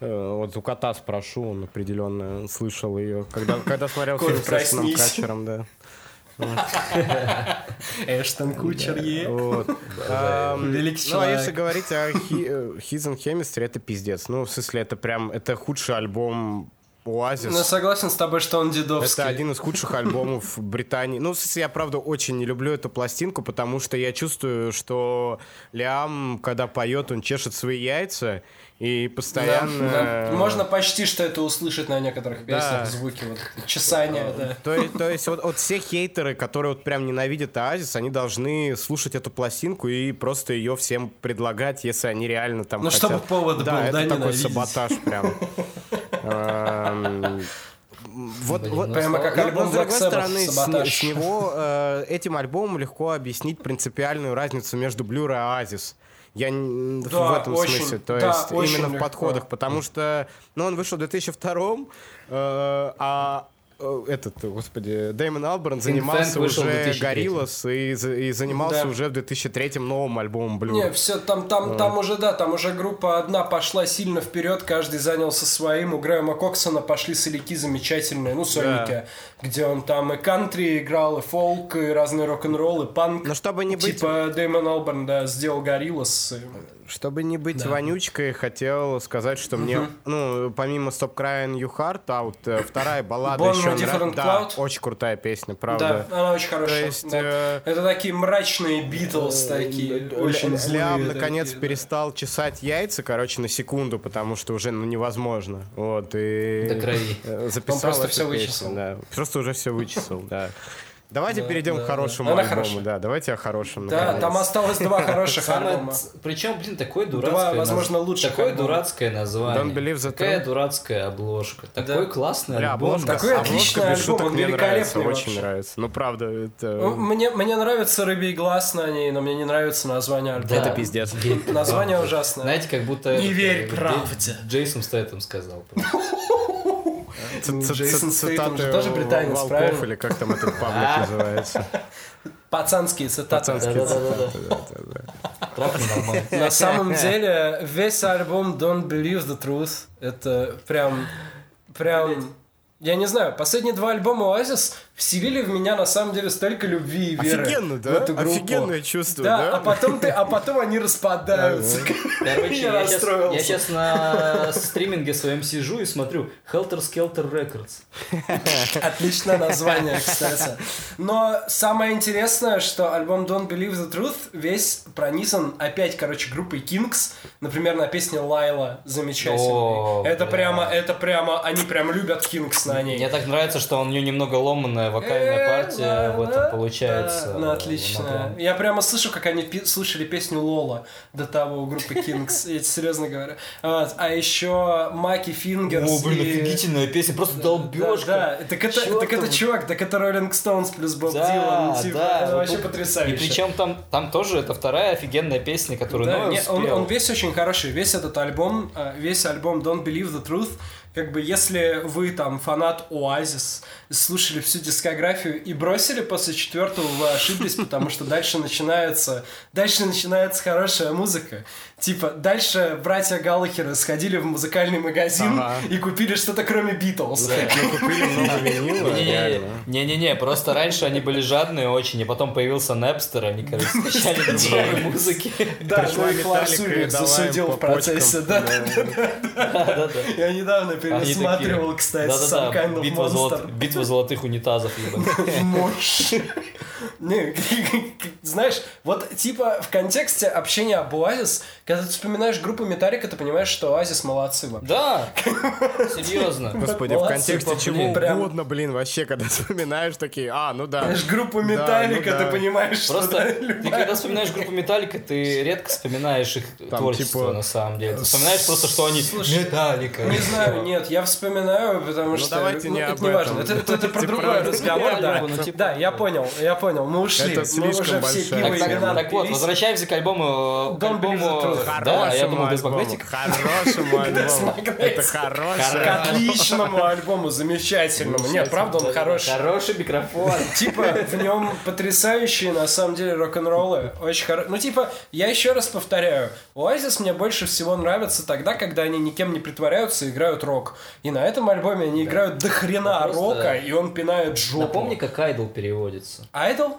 э, вот у кота спрошу, он определенно слышал ее, когда, когда смотрел фильм с Эштоном. Катчером, да. [laughs] Эштон Кучер, е. Великий Ну, а человек. если говорить о э, and Chemistry, это пиздец. Ну, в смысле, это прям, это худший альбом Оазис. Ну, согласен с тобой, что он дедовский. Это один из худших альбомов Британии. Ну, я, правда, очень не люблю эту пластинку, потому что я чувствую, что Лиам, когда поет, он чешет свои яйца и Да, постоянно... да. Можно почти что это услышать на некоторых Да. песнях, звуки, вот чесания, да. То, есть- то есть вот, вот все хейтеры, которые вот прям ненавидят Оазис, они должны слушать эту пластинку и просто ее всем предлагать, если они реально там Ну, хотят. чтобы повод да, был, это да, такой ненавидеть. саботаж прям. [laughs] Эм, Вот, Блин, вот, ну, Прямо как альбом но, с другой стороны, с, «Саботаж». с него э, этим альбомом легко объяснить принципиальную разницу между Blur и Oasis. Я н- в Да, этом очень, смысле, то да, есть именно в легко. подходах, потому что, ну, он вышел в 2002 э, а этот, господи, Дэймон Алберн занимался уже 2003. Гориллас и, и занимался Да. уже в 2003 новым альбомом Blur. Не, все, там, там, там уже, да, там уже группа одна пошла сильно вперед, каждый занялся своим. У Грэма Коксона пошли соляки замечательные, ну, сольники, где он там и кантри играл, и фолк, и разный рок-н-ролл, и панк. Но чтобы не быть Типа Дэймон Алберн, да, сделал Гориллас. и- Чтобы не быть Да. вонючкой, хотел сказать, что мне, ну, помимо Stop Crying You Heart Out, э, вторая баллада Born еще Different Да, очень крутая песня, правда. Да, она очень хорошая. То есть, да. э, Это такие мрачные Битлз такие, очень злые Лям такие, наконец да. перестал чесать яйца, короче, на секунду, потому что уже ну, невозможно. Вот, и До крови. э, записал просто эту всё песню, вычесал. да. Просто уже все вычесал, да. Давайте Да, перейдем да, к да. хорошему Она альбому, хорошая. да. Давайте о хорошем. Да, наконец. там осталось два [laughs] хороших альбома. причем, блин, такое дурацкое Два, возможно, лучших Такое дурацкое название. Don't Believe the Такая дурацкая обложка. Такой классный альбом. обложка, Такой обложка отличный альбом, он мне нравится, великолепный очень нравится. Ну, правда, это... Ну, Мне, мне нравится «Рыбий глаз» на ней, но мне не нравится название альбома. Да. Это пиздец. Название ужасное. Знаете, как будто... Не верь правде. Джей- Джейсон Стэттем сказал. [laughs] Джейсон Стейтем же цитаты тоже британец, волков, правильно? или как там этот паблик [laughs] называется. Пацанские цитаты. Пацанские цитаты. На самом [laughs] деле, весь альбом Don't Believe the Truth это прям, прям, я не знаю, последние два альбома Oasis вселили в меня на самом деле столько любви и веры Офигенно, в да? эту группу. Офигенное чувство, Да, да? а потом ты, а потом они распадаются. [laughs] Короче, Я я, сейчас, расстроился. я сейчас на стриминге своем сижу и смотрю Helter Skelter Records. [laughs] Отличное название, кстати. Но самое интересное, что альбом Don't Believe the Truth весь пронизан опять, короче, группой Kings. Например, на песне Лайла замечательной. О, это прямо, это прямо, они прям любят Kings на ней. Мне так нравится, что у нее немного ломанная вокальная Э, партия в этом получается. да, ну, отлично. Она Я прямо слышу, как они слушали песню Лола до того у группы Kings. Я тебе серьезно говорю. А еще Маки Фингерс. О, блин, офигительная песня, просто долбежка. Да. Так это, чувак, так это Роллинг Стоунс плюс Боб Дилан. ну, Типа, да. это Вот вообще потрясающе. И причем там, тоже это вторая офигенная песня, которую он, спел. он весь очень хороший. Весь этот альбом, э, весь альбом Don't Believe the Truth, как бы если вы там фанат Oasis, слушали всю дискографию и бросили после четвертого, вы ошиблись, потому что дальше начинается, дальше начинается хорошая музыка. Типа, дальше братья Галлахеры сходили в музыкальный магазин Ага. и купили что-то кроме Битлз. Винила, Не-не-не, просто раньше они были жадные очень, и потом появился Napster, они, короче, [laughs] скачали другие музыки. Да, но их засудил в процессе. Да, Да. Да-да-да. Я недавно пересматривал, кстати, Some Kind of Monster. битва золотых унитазов. Мощь. Не, [laughs] знаешь, вот типа в контексте общения об Оазис, когда ты вспоминаешь группу Металлика, ты понимаешь, что Оазис молодцы вообще. Да, [laughs] серьезно. Господи, в контексте блин, чего прям. угодно, блин, вообще, когда вспоминаешь такие, а, ну да. Знаешь, группу Да, Металлика, ну да. ты понимаешь, что Просто ты когда вспоминаешь группу Металлика, ты редко вспоминаешь их Там, творчество типа, на самом деле. Ты вспоминаешь просто, что они Слушай, Металлика. Не знаю, нет, я вспоминаю, потому Ну, что давайте не это об не важно. этом. Это, это- это про Типа, другой правда. разговор, да. Ну, типа, Да, я понял, я понял. Мы ушли. Это Мы слишком уже все большая Так, так, так вот, возвращаемся к альбому. К Don't Believe the альбому Truth. да, я Хорошему думал, альбому, Десмагнетик. Хорошему [laughs] альбому. Это хороший. К отличному альбому, замечательному. Нет, правда, он хороший. Хороший микрофон. [laughs] Типа, в нем потрясающие, на самом деле, рок-н-роллы. Очень хоро... Ну, типа, я еще раз повторяю. Оазис мне больше всего нравится тогда, когда они никем не притворяются и играют рок. И на этом альбоме они играют до хрена рока, и он пинает жопу. Напомни, как Айдол переводится. Айдол?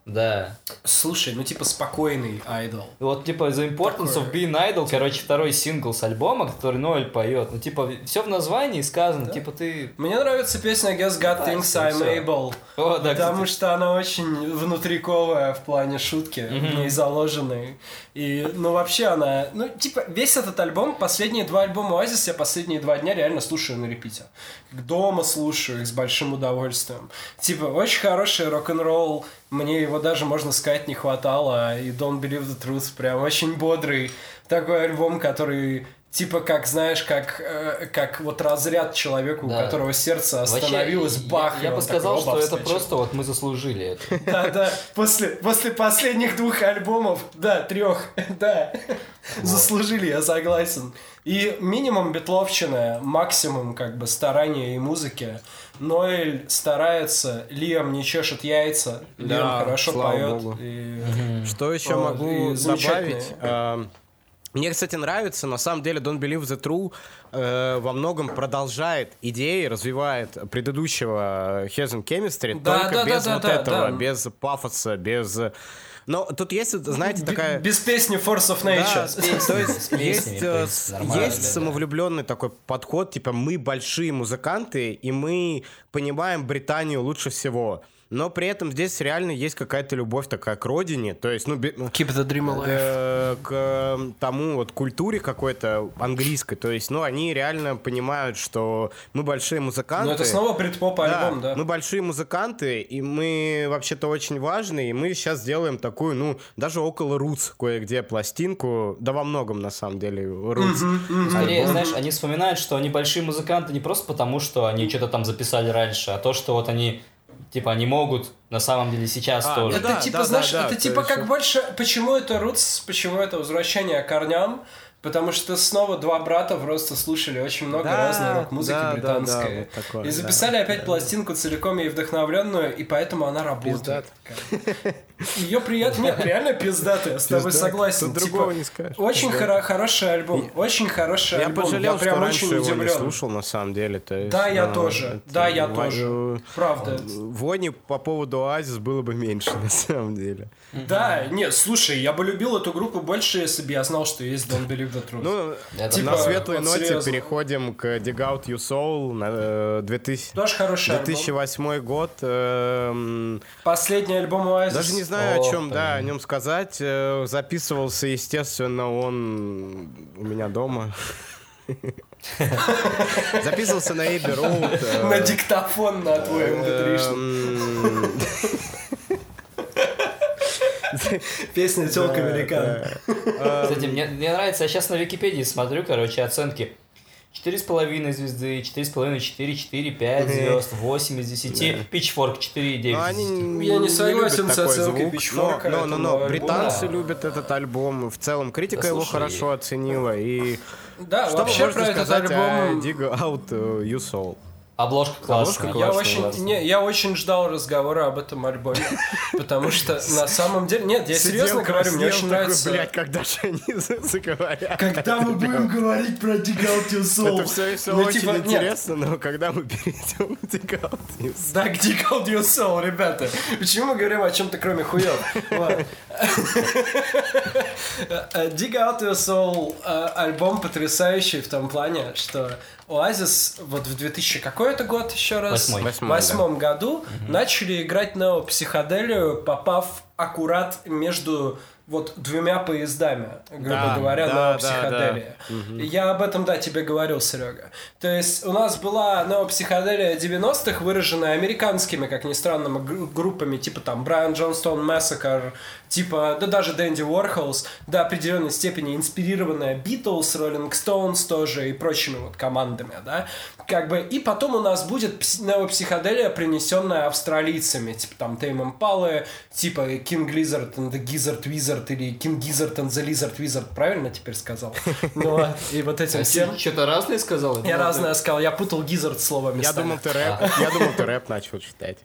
Да. Слушай, ну типа спокойный айдол. Вот, типа, The Importance of Being Idol, короче, второй сингл с альбома, который Ноэль поет. Ну, типа, все в названии сказано, типа, ты... Мне нравится песня Guess God Thinks всё, I'm всё. Able. О, да, Потому кстати. что она очень внутриковая в плане шутки, в ней заложенной. И, ну, вообще она... Ну, типа, весь этот альбом, последние два альбома Оазис я последние два дня реально слушаю на репите. Дома слушаю их с большим удовольствием. Типа, очень хороший рок-н-ролл. Мне его даже, можно сказать, не хватало. И Don't Believe the Truth прям очень бодрый. Такой альбом, который... Типа, как, знаешь, как, э, как вот разряд человеку, Да. у которого сердце Вообще, остановилось, я- бах, Я он бы сказал, «Оба, что это вскочил». просто вот мы заслужили это. [laughs] Да, да. После, после последних двух альбомов, да, трех, [laughs] да, заслужили, я согласен. И минимум битловщина, максимум как бы старания и музыки. Ноэль старается, Лиам не чешет яйца, Да, Лиам хорошо поет. и- Что еще О, могу добавить? Эм, Мне, кстати, нравится, на самом деле, Don't Believe the True э, во многом продолжает идеи, развивает предыдущего Heaven Chemistry, Да, только да, да, без да, вот да, этого, да. без пафоса, без... Но тут есть, знаете, такая... Без песни Force of Да, Nature. [laughs] то есть есть, э, есть да, да. самовлюбленный такой подход, типа мы большие музыканты, и мы понимаем Британию лучше всего. Но при этом здесь реально есть какая-то любовь такая к родине, то есть, ну, бе- Keep the dream alive. э, к тому вот культуре какой-то английской. То есть, ну, они реально понимают, что мы большие музыканты. Но это снова брит-поп альбом, да. Мы большие музыканты, и мы вообще-то очень важны, и мы сейчас сделаем такую, ну, даже около рутс кое-где пластинку, да во многом, на самом деле, рутс. Скорее, знаешь, они вспоминают, что они большие музыканты не просто потому, что они что-то там записали раньше, а то, что вот они, типа, они могут на самом деле сейчас А, тоже. Это да, типа, да, знаешь, да, это то типа как больше... Почему это roots, почему это возвращение к корням? Потому что снова два брата просто слушали очень много Да, разной рок-музыки да, да, британской. да, вот такое, и да. записали опять пластинку целиком ей вдохновленную, и поэтому она работает. Ее приятно... Нет, реально пиздатая, с тобой согласен. Типа, другого не скажешь. Очень хороший альбом. Очень хороший Я альбом. пожалел, я прям что раньше очень его не слушал, на самом деле. то есть, Да, я тоже. Да, я тоже. Правда. Вони по поводу Оазис было бы меньше, [laughs] на самом деле. Да, нет, слушай, я бы любил эту группу больше, если бы я знал, что есть Don't Believe Ну, Это на Типа, светлой вот ноте серьезно. переходим к Dig Out You Soul, на, э, 2000 Тоже хороший альбом. 2008 год. эм, Последний альбом Oasis. Даже не знаю, Ох, о чем, да, о нем сказать. Э, Записывался, естественно, он у меня дома. [laughs] Записывался на Эйби Роуд. э, На диктофон на твой mp эм, [laughs] Песня «Телка американ». Кстати, мне, нравится, я сейчас на Википедии смотрю, короче, оценки. 4,5 звезды, 4,5, 4, 4, 5 звезд, 8 из 10, Pitchfork 4,9 Ну, 10. Я не согласен с оценкой Pitchfork но, но, но, британцы любят этот альбом. В целом критика его хорошо оценила. И Да, что вы вообще можете про этот сказать о альбом... Dig Out э, You Soul? Обложка классная. Обложка Я классная, очень, не, я очень ждал разговора об этом альбоме, [laughs] потому что на самом деле... Нет, я серьезно говорю, мне очень нравится... Блядь, когда же они [laughs] за- заговорят? Когда мы будем говорить про Dig Out Your Soul? Это все, все Ну, очень типа, интересно, но когда мы [laughs] перейдем к Dig Out You Soul? Да, где Dig Out ребята? Почему мы говорим о чем-то кроме хуев? Dig Out Your Soul альбом потрясающий в том плане, что Oasis вот в 2000 какой это год еще раз? Восьмом году начали играть неопсиходелию, попав аккурат между вот двумя поездами, грубо Да, говоря, да, неопсиходелия. Я об этом, да, тебе говорил, Серега. То есть у нас была неопсиходелия 90-х, выраженная американскими, как ни странно, гру- группами, типа там Брайан Джонстон Massacre, типа, да даже Дэнди Уорхолс, до определенной степени инспирированная Битлз, Роллинг Стоунс тоже и прочими вот командами, да. Как бы, и потом у нас будет пс- неопсиходелия, принесенная австралийцами, типа там Тейм Импалы, типа King Lizard and the Gizzard Wizard или King Gizzard and the Lizard Wizard, правильно теперь сказал? [laughs] Ну, и вот этим всем. Что-то разное сказал? Я разное сказал, я путал Gizzard слово Я думал, ты рэп, [laughs] я думал, ты рэп начал читать.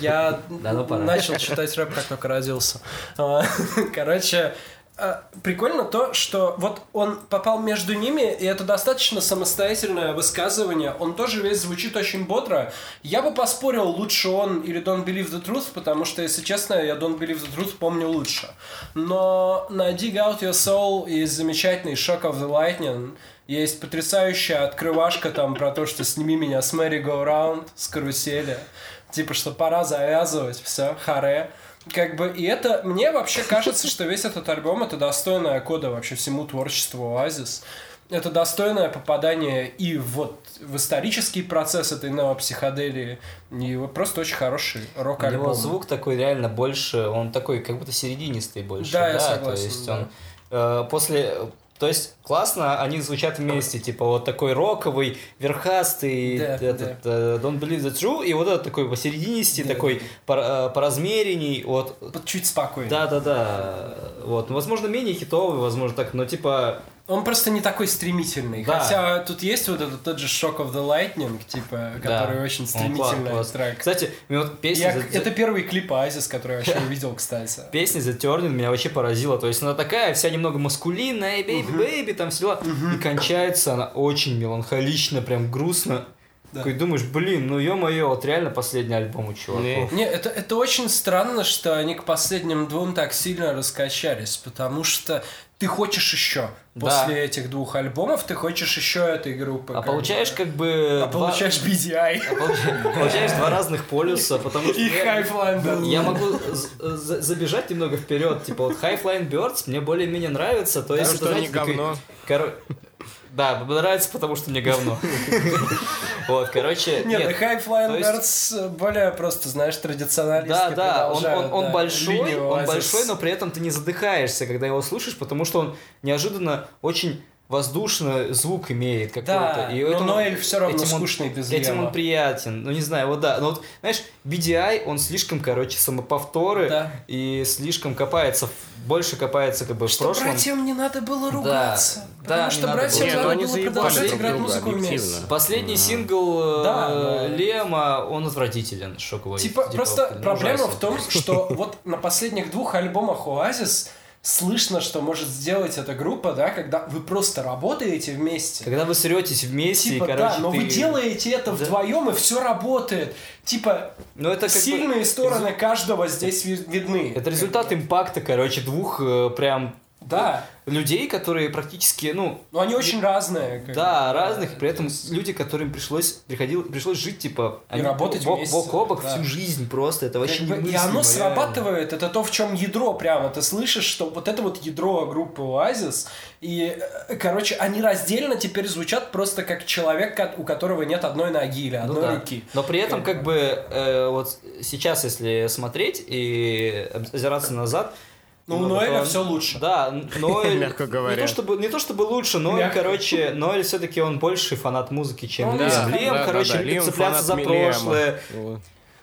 Я ну начал читать рэп, как только родился. А, [laughs] Короче, а, прикольно то, что вот он попал между ними, и это достаточно самостоятельное высказывание. Он тоже весь звучит очень бодро. Я бы поспорил, лучше он или Don't Believe the Truth, потому что, если честно, я Don't Believe the Truth помню лучше. Но на Dig Out Your Soul есть замечательный Shock of the Lightning, есть потрясающая открывашка там про то, что сними меня с Мэри Go Round, с карусели. Типа, что пора завязывать, все, харе. Как бы, и это, мне вообще кажется, что весь этот альбом это достойная кода вообще всему творчеству Оазис. Это достойное попадание и вот в исторический процесс этой неопсиходелии, и вот просто очень хороший рок-альбом. него звук такой реально больше, он такой как будто серединистый больше. Да, я То согласен, есть да. он э, после... То есть классно, они звучат вместе, типа вот такой роковый, верхастый, Да, этот э, Don't Believe the True, и вот этот такой посерединисти, Да, такой по, э, поразмеренней, вот. Чуть спокойно. Да-да-да, вот, возможно, менее хитовый, возможно, так, но типа, Он просто не такой стремительный. Да. Хотя тут есть вот этот тот же Shock of the Lightning, типа, который да, очень стремительный класс, класс. трек. Кстати, вот песня... Я- The- это первый клип Азис, который я вообще увидел, кстати. [laughs] Песня The Turning меня вообще поразила. То есть она такая, вся немного маскулинная, baby, там все дела. И кончается она очень меланхолично, прям грустно. Такой думаешь, блин, ну ё-моё, вот реально последний альбом у чуваков. Не, это, это очень странно, что они к последним двум так сильно раскачались, потому что ты хочешь еще. Да. После этих двух альбомов ты хочешь еще этой группы. А как получаешь бы. как бы... А два- получаешь BDI. [laughs] а получаешь, получаешь два разных полюса, потому что... И я- Highflying Я могу забежать немного вперед. Типа вот High Flying Birds мне более-менее нравится. То есть, что такой- говно. Да, нравится, потому что мне говно. [laughs] Вот, короче, Нет, нет. High Flying Birds более просто, знаешь, традиционалистски Да, да, он, большой, он большой, но при этом ты не задыхаешься, когда его слушаешь, потому что он неожиданно очень воздушно звук имеет какой-то. Да, и но этому- Ноэль все равно этим он- скучный без Этим Лема. он приятен. Ну, не знаю, вот да. Но вот, знаешь, BDI, он слишком, короче, самоповторы Да. и слишком копается, в- больше копается как бы в Что прошлом. братьям не надо было Да, ругаться. да, потому не что надо братьям было. Не, ну надо было продолжать играть друга, музыку вместе. Последний сингл э, Да, но- Лема, он отвратителен, шоковый. Типа, просто блин, проблема ужасен. в том, что [laughs] вот на последних двух альбомах Oasis слышно, что может сделать эта группа, да, когда вы просто работаете вместе. Когда вы сретесь вместе, Типа, и, короче, да, но ты... вы делаете это Да. вдвоем, и все работает. Типа, Ну, это как бы- сильные стороны каждого здесь ви- видны. Это результат импакта, короче, двух э, прям Да, людей, которые практически, ну, но они очень разные. как да, бы. разных, при этом люди, которым пришлось, приходил, пришлось жить, типа, И работать бок, вместе, бок о бок да. всю жизнь просто, это вообще Как бы, и оно срабатывает, это то, в чем ядро прямо. Ты слышишь, что вот это вот ядро группы Oasis, и, э, короче, они раздельно теперь звучат просто как человек, у которого нет одной ноги или Ну одной да. руки. Но при этом, как бы, э, вот сейчас, если смотреть и озираться назад, Ну, у ну, Ноэля все лучше. Да, [laughs] Ноэль... Мягко говоря. Не то, чтобы, не то чтобы лучше, но, Мягко. короче, Ноэль все-таки он больше фанат музыки, чем Ну, Лем. да. Лем, Да, да, короче, да, любит Лем цепляться за прошлое.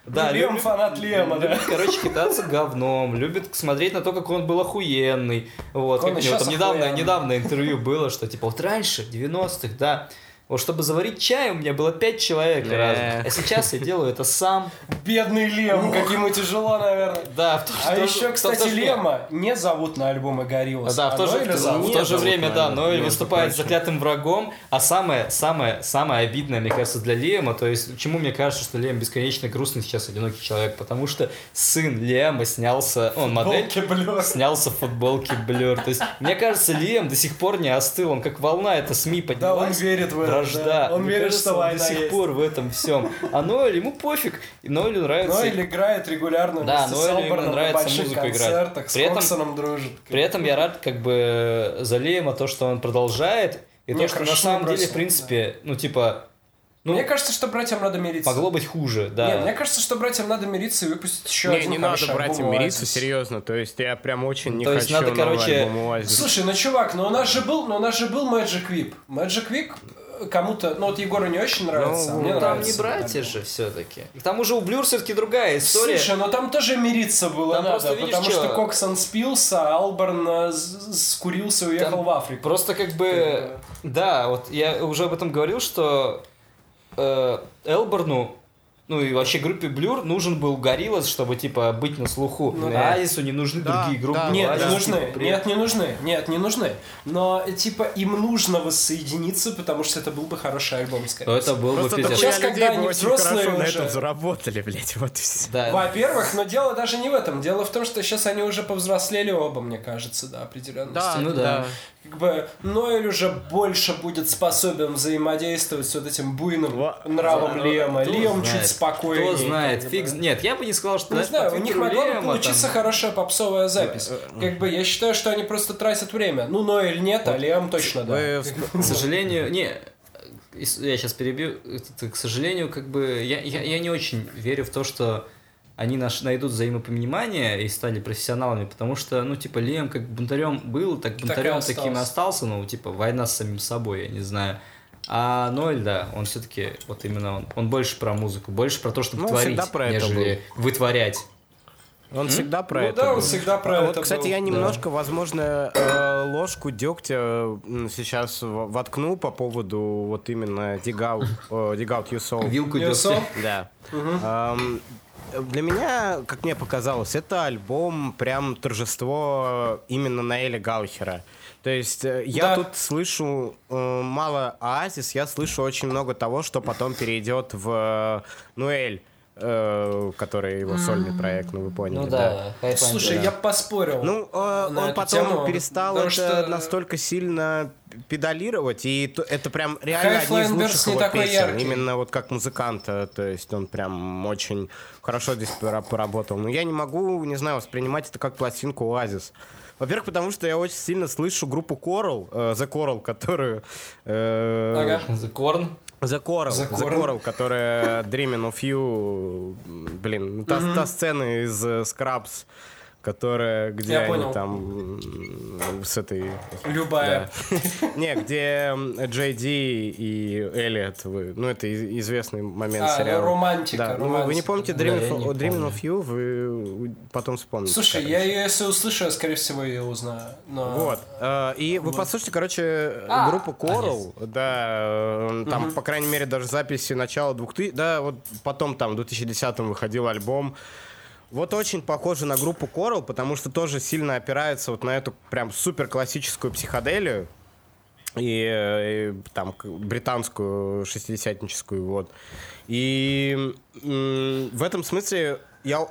Да, Лем любит- фанат Лема, да. любит, короче, кидаться говном, любит смотреть на то, как он был охуенный. Вот, Он как у него там недавно, недавно интервью было, что типа вот раньше, 90-х, да, вот чтобы заварить чай, у меня было пять человек Да. разных. А сейчас я делаю это сам. Бедный Лем, как ему тяжело, наверное. Да, в то, А еще, кстати, то же- Лема не зовут на альбомы Гориллас. Да, в то, же, в зовут. то же время, да, Ноэль между выступает заклятым врагом, а самое, самое, самое обидное, мне кажется, для Лема, то есть, почему мне кажется, что Лем бесконечно грустный сейчас одинокий человек, потому что сын Лема снялся, он модель, снялся в футболке Блur. То есть, мне кажется, Лем до сих пор не остыл, он как волна, это СМИ Да, он поднялась. верит в это. Вражда. да. Он Мне верит, кажется, что он война до сих есть. пор в этом всем. А Ноэль, ему пофиг. И Ноэлю нравится. Ноэль играет регулярно Да, Ноэлю на нравится больших музыку играть. При этом- Коксоном дружит. При этом я рад как бы за Лема то, что он продолжает. И Не, то, что на самом не деле, в принципе, ну, типа, ну, Мне кажется, что братьям надо мириться. могло быть хуже, да. Не, мне кажется, что братьям надо мириться и выпустить еще Не, один не надо, хороший братьям, мириться, серьезно. То есть я прям очень не То есть хочу надо, новый короче. Слушай, ну чувак, ну у нас же был, ну у нас же был Magic Whip. Magic Whip кому-то, ну вот Егору не очень нравится, а Ну, мне Ну, там нравится. не братья этот же все-таки. К тому же у Блюр все-таки другая история. Слушай, ну там тоже мириться было Там надо, просто, видишь, потому что Коксон спился, а Алберн э, скурился и уехал Там в Африку. Просто как бы, да, вот я уже об этом говорил, что э, Элборну, ну и вообще группе Блюр нужен был Гориллас, чтобы типа быть на слуху. Ну да. Азису не нужны Да, другие группы. да, Нет, Азис, не да. нужны. типа, Нет, не нужны. Нет, не нужны. Но, типа, им нужно воссоединиться, потому что это был бы хороший альбом, скорее То это всего. был бы Просто пиздец. дохуя Сейчас, когда бы они очень взрослые хорошо на уже- этом заработали, блядь, вот и все. Да. Во-первых, но дело даже не в этом. Дело в том, что сейчас они уже повзрослели оба, мне кажется, до определенной степени. ну да. Как бы Ноэль уже больше будет способен взаимодействовать с вот этим буйным Во- нравом Лема. кто Лем знает, чуть спокойнее. Кто знает, фиг... з- Нет, я бы не сказал, что... Не знаю, у них могла бы получиться там- хорошая попсовая запись. Как бы я считаю, что они просто тратят время. Ну, Ноэль нет, а Лем точно да. К сожалению, не, я сейчас перебью, к сожалению, как бы, я, я, я не очень верю в то, что они наш, найдут взаимопонимание и стали профессионалами, потому что, ну, типа, Лем как бунтарем был, так бунтарем остался. таким и остался, ну, типа, война с самим собой, я не знаю. А Ноэль, да, он все-таки, вот именно он, он больше про музыку, больше про то, чтобы Ну, он творить, про это нежели вытворять. Он всегда про Ну это да, он был. всегда про А это Вот, кстати, был. я Да. немножко, возможно, э, ложку дегтя м, сейчас воткну по поводу вот именно Dig Out, э, Dig Out Your Soul. Вилку. Soul? Да. Эм, Для меня, как мне показалось, это альбом прям торжество именно Наэля Гаухера. То есть э, я Да. тут слышу э, мало Оазис, я слышу очень много того, что потом перейдет в э, Нуэль, э, который его сольный проект, ну вы поняли, Ну да. да, Слушай, Flying, я да. поспорил. Ну, э, он потом тему, перестал это что- настолько сильно педалировать, и то- это прям реально High одни из лучших его песен. яркий. Именно вот как музыканта, то есть он прям очень хорошо здесь пора- поработал. Но я не могу, не знаю, воспринимать это как пластинку Оазис. Во-первых, потому что я очень сильно слышу группу Coral, э, The Coral, которую... э, Ага. The Korn. The Coral, The The Coral. Coral, которая Dreaming of You, блин, ну, та, та сцена из э, Scrubs, которая, где Я они понял. там с этой... Любая. Да. [laughs] Не, где Джей Ди и Элliот, вы- ну это известный момент А, сериала. романтика, Да, ну, вы не романтика. помните Да, Dreaming, я of- не Dreaming помню. of You, вы потом вспомните. Слушай, короче. я ее, если услышу, я, скорее всего, ее узнаю. Но... Вот. э, И вы послушайте, короче, А, группу Coral, да, э, там, по крайней мере, даже записи начала 2000, да, вот потом там в 2010-м выходил альбом. Вот очень похоже на группу Coral, потому что тоже сильно опирается вот на эту прям супер классическую психоделию и, э, и там британскую шестидесятническую вот. И м, в этом смысле я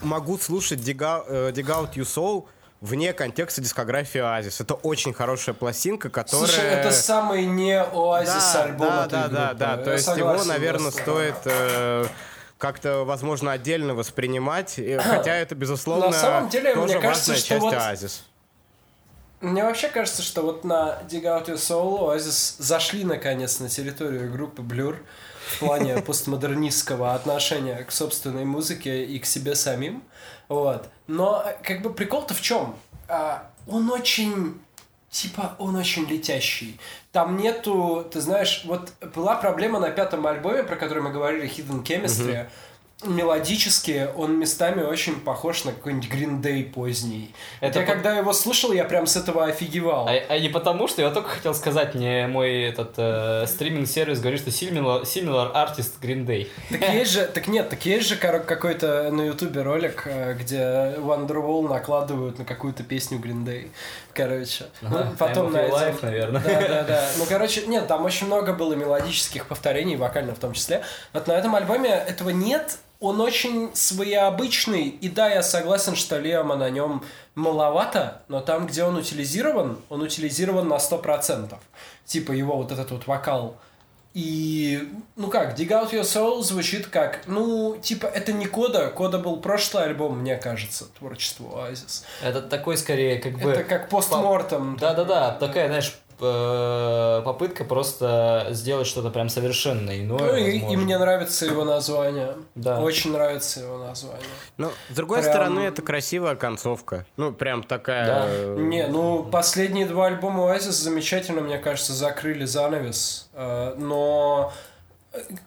могу слушать Dig Out, э, Dig Out You Soul вне контекста дискографии Оазис. Это очень хорошая пластинка, которая... Слушай, это самый не оазис да, альбом да, да, да, да. Я То есть его, да, наверное, стоит э, как-то, возможно, отдельно воспринимать, [clears throat] хотя это, безусловно, На самом деле, тоже мне кажется, важная что часть вот- Оазис. Мне вообще кажется, что вот на Dig Out Your Soul Oasis зашли наконец на территорию группы Blur в плане [laughs] постмодернистского отношения к собственной музыке и к себе самим. Вот. Но э, как бы прикол-то в чем? Он очень типа он очень летящий. Там нету, ты знаешь, вот была проблема на пятом альбоме, про который мы говорили, Hidden Chemistry. Мелодически он местами очень похож на какой-нибудь Green Day поздний. Это я по- когда его слушал, я прям с этого офигевал. А, а не потому, что я только хотел сказать, мне мой этот э, стриминг-сервис говорит, что similar, similar artist Green Day. Так есть же, так нет, так есть же какой-то на ютубе ролик, э, где Wonderwall накладывают на какую-то песню Green Day. Короче. Ага, ну, потом Your найдем. Life, наверное. Да, да, да. Ну, короче, нет, там очень много было мелодических повторений, вокально в том числе. Вот на этом альбоме этого нет. Он очень своеобычный. И да, я согласен, что Леома на нем маловато, но там, где он утилизирован, он утилизирован на 100%. Типа его вот этот вот вокал. И, ну как, Dig Out Your Soul звучит как, ну, типа, это не Кода, Кода был прошлый альбом, мне кажется, творчество Оазис. Это такой скорее как бы... Это как постмортом. Да-да-да, такая, знаешь, попытка просто сделать что-то прям совершенно иное. Ну и, и мне нравится его название. Да. Очень нравится его название. Ну, с другой Прям- стороны, это красивая концовка. Ну, прям такая... Да. э, Не, ну последние два альбома Oasis замечательно, мне кажется, закрыли занавес. Э, Но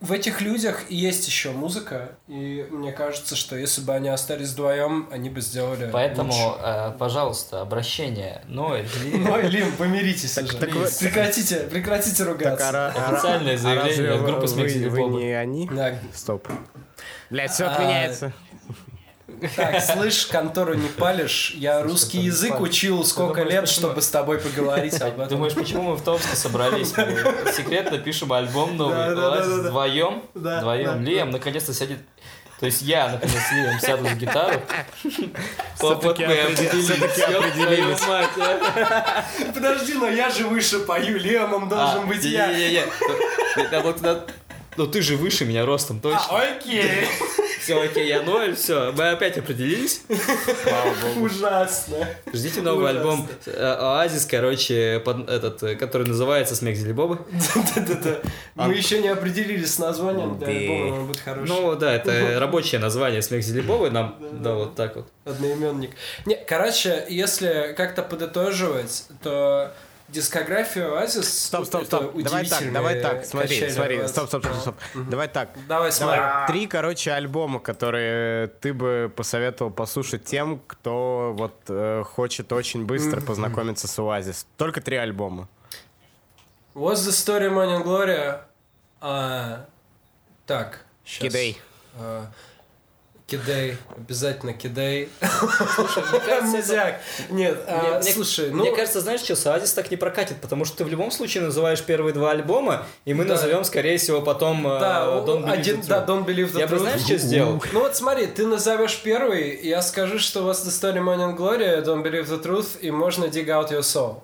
в этих людях есть еще музыка, и мне кажется, что если бы они остались вдвоем, они бы сделали Поэтому, лучше. э, пожалуйста, обращение. Ноэль, [laughs] Ой, Лим, помиритесь уже. так вы- Прекратите, прекратите Так, ругаться. а, а Официальное а заявление от группы вы- Смех вы, не они? Да. Стоп. Блять, все А, отменяется. Так, слышь, контору не палишь. Я русский язык учил сколько думаешь, лет, почему? чтобы с тобой [laughs] поговорить об этом. Думаешь, почему мы в Томске собрались? Мы секретно пишем альбом новый. Да, да, да, вдвоем. Вдвоем. Лиам наконец-то сядет. То есть я, наконец, с Лиам сяду за гитару. [laughs] Вот мы определи- определились. а. [laughs] Подожди, но я же выше пою, Лемом должен А, быть я. не-не-не. Я вот на- Ну ты же выше меня ростом, точно. А, Окей. Все, окей, я Ноэль, все. Мы опять определились. Ужасно. Ждите новый альбом э, Оазис, короче, под- этот, э, который называется Смех Зелебобы. Да-да-да. Мы еще не определились с названием для Да. он будет хороший. Ну да, это рабочее название Смех Зелебобы. Нам, да, вот так вот. Одноименник. Не, короче, если как-то подытоживать, то дискография Оазис... Стоп, стоп, стоп. Давай так, давай так. Смотри, смотри. Oasis. Стоп, стоп, стоп, стоп. Давай так. Давай смотри. Три, короче, альбома, которые ты бы посоветовал послушать тем, кто вот э, хочет очень быстро познакомиться с Оазис. Только три альбома. What's the story, Morning Glory? А, так, щас. Кидей. А, Кидай, обязательно кидай. Слушай, мне [laughs] кажется, это- Мизяк. Нет, а, Мне- мне- слушай, ну... Мне кажется, знаешь что, с Оазис так не прокатит, потому что ты в любом случае называешь первые два альбома, и мы Да. назовем, скорее всего, потом э, да, Don't Believe один, the да. Don't Believe the Я бы, знаешь, что сделал? Ну вот смотри, ты назовешь первый, я скажу, что у вас The Story Morning Glory, Don't Believe the Truth, и можно Dig Out Your Soul.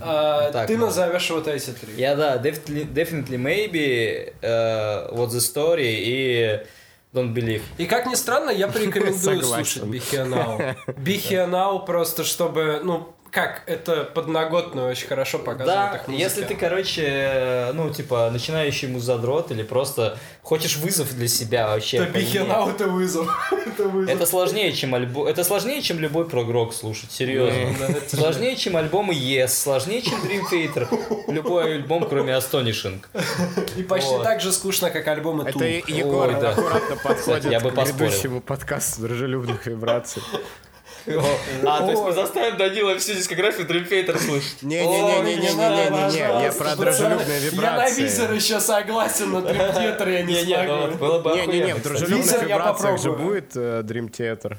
А, так ты назовешь вот эти три. Я, да, Definitely, definitely Maybe, э, What the Story и Don't Believe. И как ни странно, я порекомендую [laughs] слушать Here Now просто чтобы, ну, как, это подноготную очень хорошо показывает Да, их музыка. если ты, короче, ну, типа, начинающий музадрот или просто хочешь вызов для себя вообще. Поменять. Now это вызов. [laughs] это вызов. Это сложнее, чем альбом. Это сложнее, чем любой прогрок слушать, серьезно. Да, Сложнее, чем альбомы Yes, сложнее, чем Dream Theater. Любой альбом, кроме Astonishing. [laughs] И почти Вот. так же скучно, как альбомы Это Егор Ой, да. аккуратно подходит я бы к грядущему подкасту дружелюбных вибраций. А, то есть мы заставим Данила всю дискографию Dream Theater слышать. Не-не-не-не-не-не-не-не, я про дружелюбные Я на Визер вибрации. еще согласен, на Dream Theater я не ну, смогу. Не-не-не, в дружелюбных вибрациях же будет э, Dream Theater.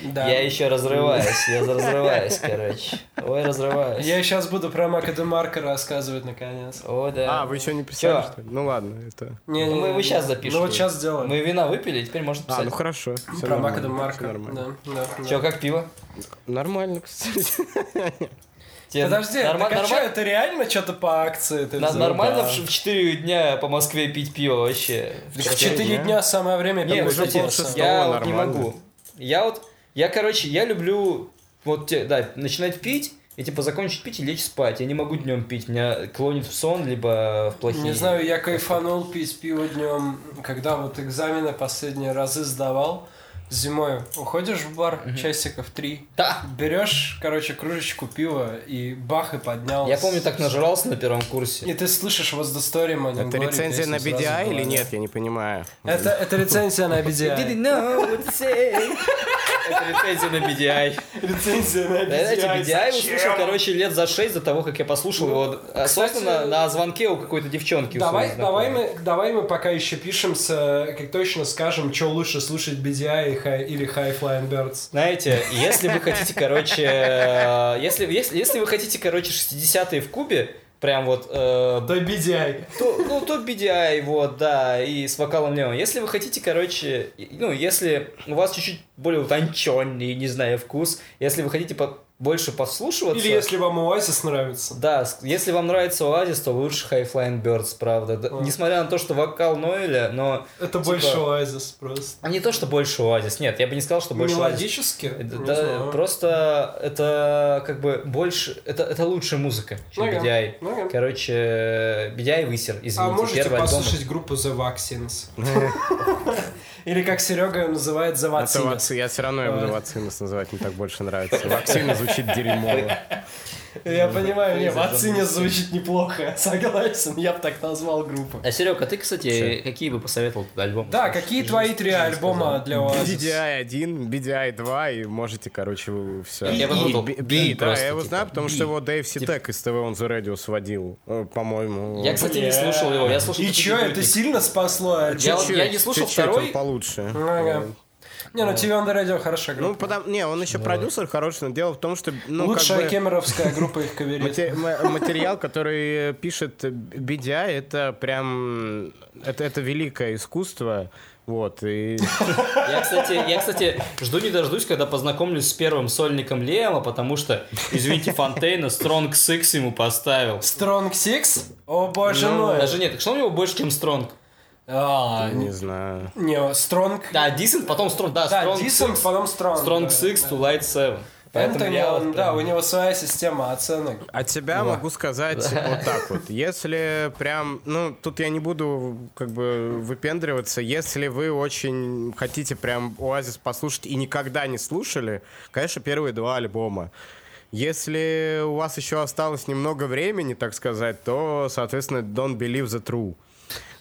Да. Я еще разрываюсь, я [laughs] разрываюсь, короче. Ой, разрываюсь. Я сейчас буду про Мака де Марка рассказывать наконец. О, да. А, вы еще не писали, что ли? Ну ладно, это... Не, Ну, мы его щас запишем. Ну вот сейчас сделаем. Мы вина выпили, теперь можно А, писать. ну хорошо. всё Про нормально, Мака де всё Марка. нормально. Да, да. Че, как пиво? Нормально, кстати. Тебе Подожди, норма- так а норма- это реально что-то по акции ты на-? Нормально Да. в 4 дня по Москве пить пиво вообще? В 4 дня самое время Не, пить кстати, я вот не могу. Я вот, я, короче, я люблю вот, да, начинать пить и типа закончить пить и лечь спать. Я не могу днем пить, меня клонит в сон, либо в плохие. Не знаю, я кайфанул пить пиво днем, когда вот экзамены последние разы сдавал. Зимой уходишь в бар часиков три, Да. берешь, короче, кружечку пива и бах и поднялся. Я помню, так нажрался на первом курсе. И ты слышишь What's the story, Это Glory, рецензия на BDI или нет? Я не понимаю. Это, это рецензия на BDI. know what to say. Это рецензия на BDI. Рецензия на Да, Знаете, BDI. BDI услышал, короче, лет за 6 до того, как я послушал его. Осознанно на звонке у какой-то девчонки. Давай, давай, мы, давай мы пока еще пишемся, как точно скажем, что лучше слушать BDI High- или High Flying Birds. Знаете, если вы хотите, короче, э, если, если, если вы хотите, короче, 60-е в Кубе, прям вот, э, Да BDI. то, ну, то BDI, вот, да, и с вокалом Леон. Если вы хотите, короче, ну, если у вас чуть-чуть более утонченный, не знаю, вкус, если вы хотите по- больше послушиваться... Или если вам Oasis нравится. Да, если вам нравится Оазис, то лучше High Flying Birds, правда. Да, А. Несмотря на то, что вокал Ноэля, но... Это Типа- больше Oasis просто. А не то, что больше Оазис, нет, я бы не сказал, что больше Оазис. Мелодически? Это- Не да, знаю. просто это как бы больше, это, это лучшая музыка, чем Ага, BDI. ага. Короче, BDI высер, извините, А можете первый альбом. послушать группу The Vaccines? [laughs] [laughs] Или как Серега ее называет The Это Vaccines. вакци- Я все равно я буду А. вацинус называть, мне так больше нравится. Вакцина звучит дерьмово. [laughs] Я понимаю, не, Vaccines John звучит неплохо, [laughs] согласен, я бы так назвал группу. А Серега, ты, кстати, какие бы посоветовал альбомы? Да, какие твои три альбома для Oasis? BDI 1, BDI 2, и можете, короче, все. Я бы выбрал B да, я его типа, знаю, потому что его Дэйв Ситек из ТВ он за радио сводил, э, по-моему. Я, кстати, не слушал его, я слушал И чё, это сильно спасло? Я не слушал второй. получше. Не, ну TV on the Radio хорошая Ну, группа. потому, не, он еще продюсер хороший, но дело в том, что, ну, Лучшая как бы, кемеровская [laughs] группа их каверит. мате- ма- материал, который пишет BDI, это прям, это, это великое искусство, вот, и [laughs] Я, кстати, я, кстати, жду не дождусь, когда познакомлюсь с первым сольником Лема, потому что, извините, Фонтейна Strong Six ему поставил. Strong Six? О боже Ну, мой. Даже нет, что у него больше, чем Strong? А, не знаю. не, Strong... Да, Decent, потом Strong, да, Да, Strong Decent, Six, потом Strong. Strong да, Six да. to Light Seven. Поэтому Энтони, я он, вот да, прям- у него своя система оценок. От себя могу сказать вот так вот. Если прям, ну, тут я не буду как бы выпендриваться, если вы очень хотите прям Оазис послушать и никогда не слушали, конечно, первые два альбома. Если у вас еще осталось немного времени, так сказать, то, соответственно, Don't Believe the True.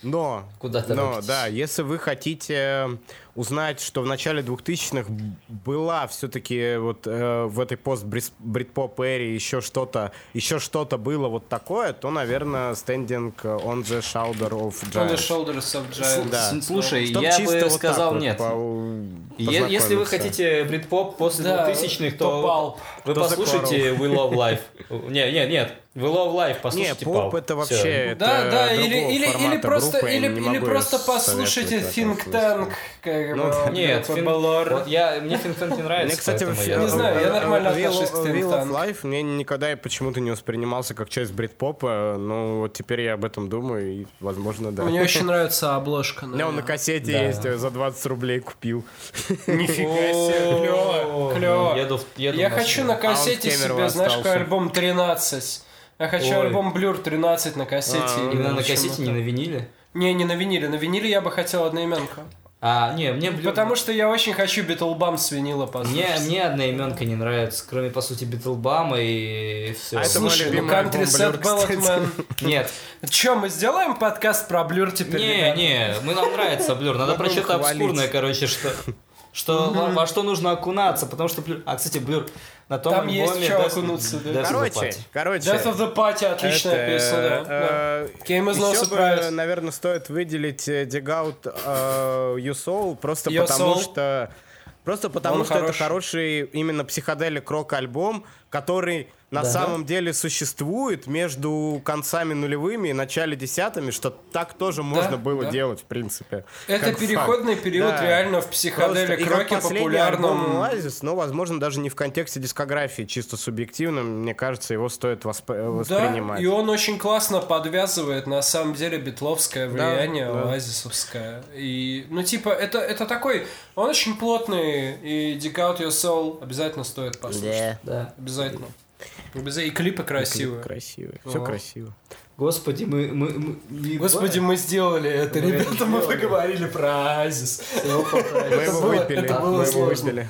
Но, Куда но, да, если вы хотите узнать, что в начале 2000-х была все-таки вот э, в этой пост бритпоп эре еще что-то, еще что-то было вот такое, то, наверное, Standing on the Shoulder of On the Giants. shoulders of giants. Да. Слушай, Чтоб я чисто бы вот сказал вот нет. по- Если вы хотите брит-поп после Да, 2000-х, то то вы послушайте We Love Life. Не, не, нет, We Love Life, Не, послушайте поп палп. это вообще это Да, да, или, или, или просто, группа, я или, или просто послушайте Think. Tank, как Ну, бы, Нет, Balor. вот я, мне Tank не нравится, Мне, кстати, я Не знаю, я нормально отношусь к Wheel of. Life мне никогда и почему-то не воспринимался как часть брит-попа, но вот теперь я об этом думаю, и, возможно, да. Мне очень [laughs] нравится обложка. У меня он на кассете Да. есть, за 20 рублей купил. [laughs] Нифига себе, клево, клево. Еду Я хочу на кассете А себе, знаешь, какой альбом 13. Я хочу Ой. альбом Blur 13 на кассете. А, Именно на кассете, не на виниле? Не, не на виниле. На виниле я бы хотел одноименку. А, не, мне... Blu- Потому что я очень хочу Beetlebum с винила послушать. Мне, мне одноименка не нравится, кроме, по сути, Beetlebum а и все. А это Слушай, ну Country кстати. Man. Нет, Че, мы сделаем подкаст про Blur теперь? не, ребята? не, мы нам нравится Blur. Надо про что-то обскурное, короче, что... Что, во, во что нужно окунаться, потому что... Blur- А, кстати, Blur на том Там есть Death- окунуться, да. Death of the Короче, Party. короче. Death of the Party отличная это, песня, да. да. э, Came as no surprise. наверное, стоит выделить э, Dig Out э, Your Soul, просто Your потому Soul. что... Просто потому Он что это хороший. хороший именно психоделик рок-альбом, который на Да. самом деле существует между концами нулевыми и начале десятыми, что так тоже можно было да. делать, в принципе. Это переходный факт. период Да. реально в психоделик роке популярном. Oasis, но, возможно, даже не в контексте дискографии, чисто субъективно, мне кажется, его стоит восп- Да, воспринимать. и он очень классно подвязывает на самом деле битловское влияние, да. оазисовское. И, ну, типа, это, это такой, он очень плотный, и Dig Out Your Soul обязательно стоит послушать. Да. Обязательно. И клипы красивые. Красиво. Все Ага. красиво. Господи, мы... мы, мы. Господи, мы сделали это, Мы ребята, это мы сделали. поговорили про поправить. Мы его выпили. это было мы его сложно. выпили.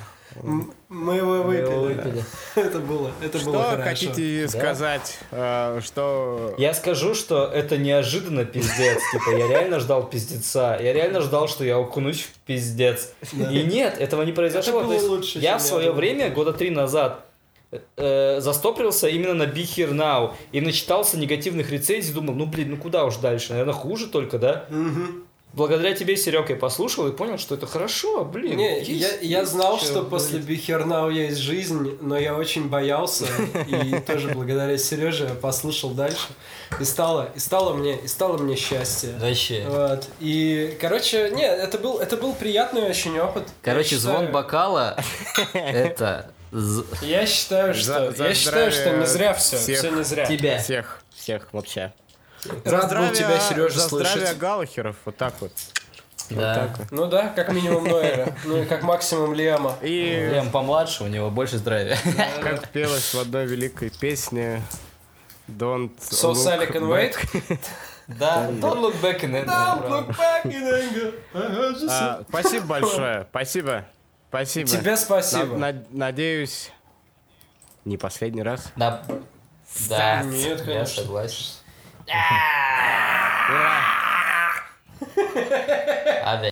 Мы его выпили. [laughs] Это было, это было Что хотите сказать, э, что... Я скажу, что это неожиданно пиздец. [laughs] Типа, я реально ждал пиздеца. Я реально ждал, что я окунусь в пиздец. И нет, этого не произошло. Я в свое время, года три назад, э, застопрился именно на Be Here Now и начитался негативных рецензий, думал, ну блин, ну куда уж дальше, наверное, хуже только, да? Мгм. Благодаря тебе, Серег, я послушал и понял, что это хорошо, блин. Не, есть я, я знал, что после говорить. Be Here Now есть жизнь, но я очень боялся, и тоже благодаря Сереже я послушал дальше, и стало, и стало мне, и стало мне счастье. Вообще. Вот. И, короче, не, это был, это был приятный очень опыт. Короче, звон бокала это Я считаю, что, За- за я считаю, что здравие не зря все, всех. все не зря. тебя. Всех, всех вообще. Рад был тебя, Сережа, За здравие слышать. Галахеров, вот так вот. Вот Да. так вот. Ну да, как минимум Ноэля, ну и как максимум Лиама. И Лем помладше, у него больше здравия. [laughs] как пелось в одной великой песне Don't So look Sally can wait. [laughs] Да, don't look back in it. back in anger. А, Спасибо большое, спасибо. Спасибо. Тебе спасибо. На- на- надеюсь, не последний раз. Да. Да, Нет, я конечно. согласен. А, да.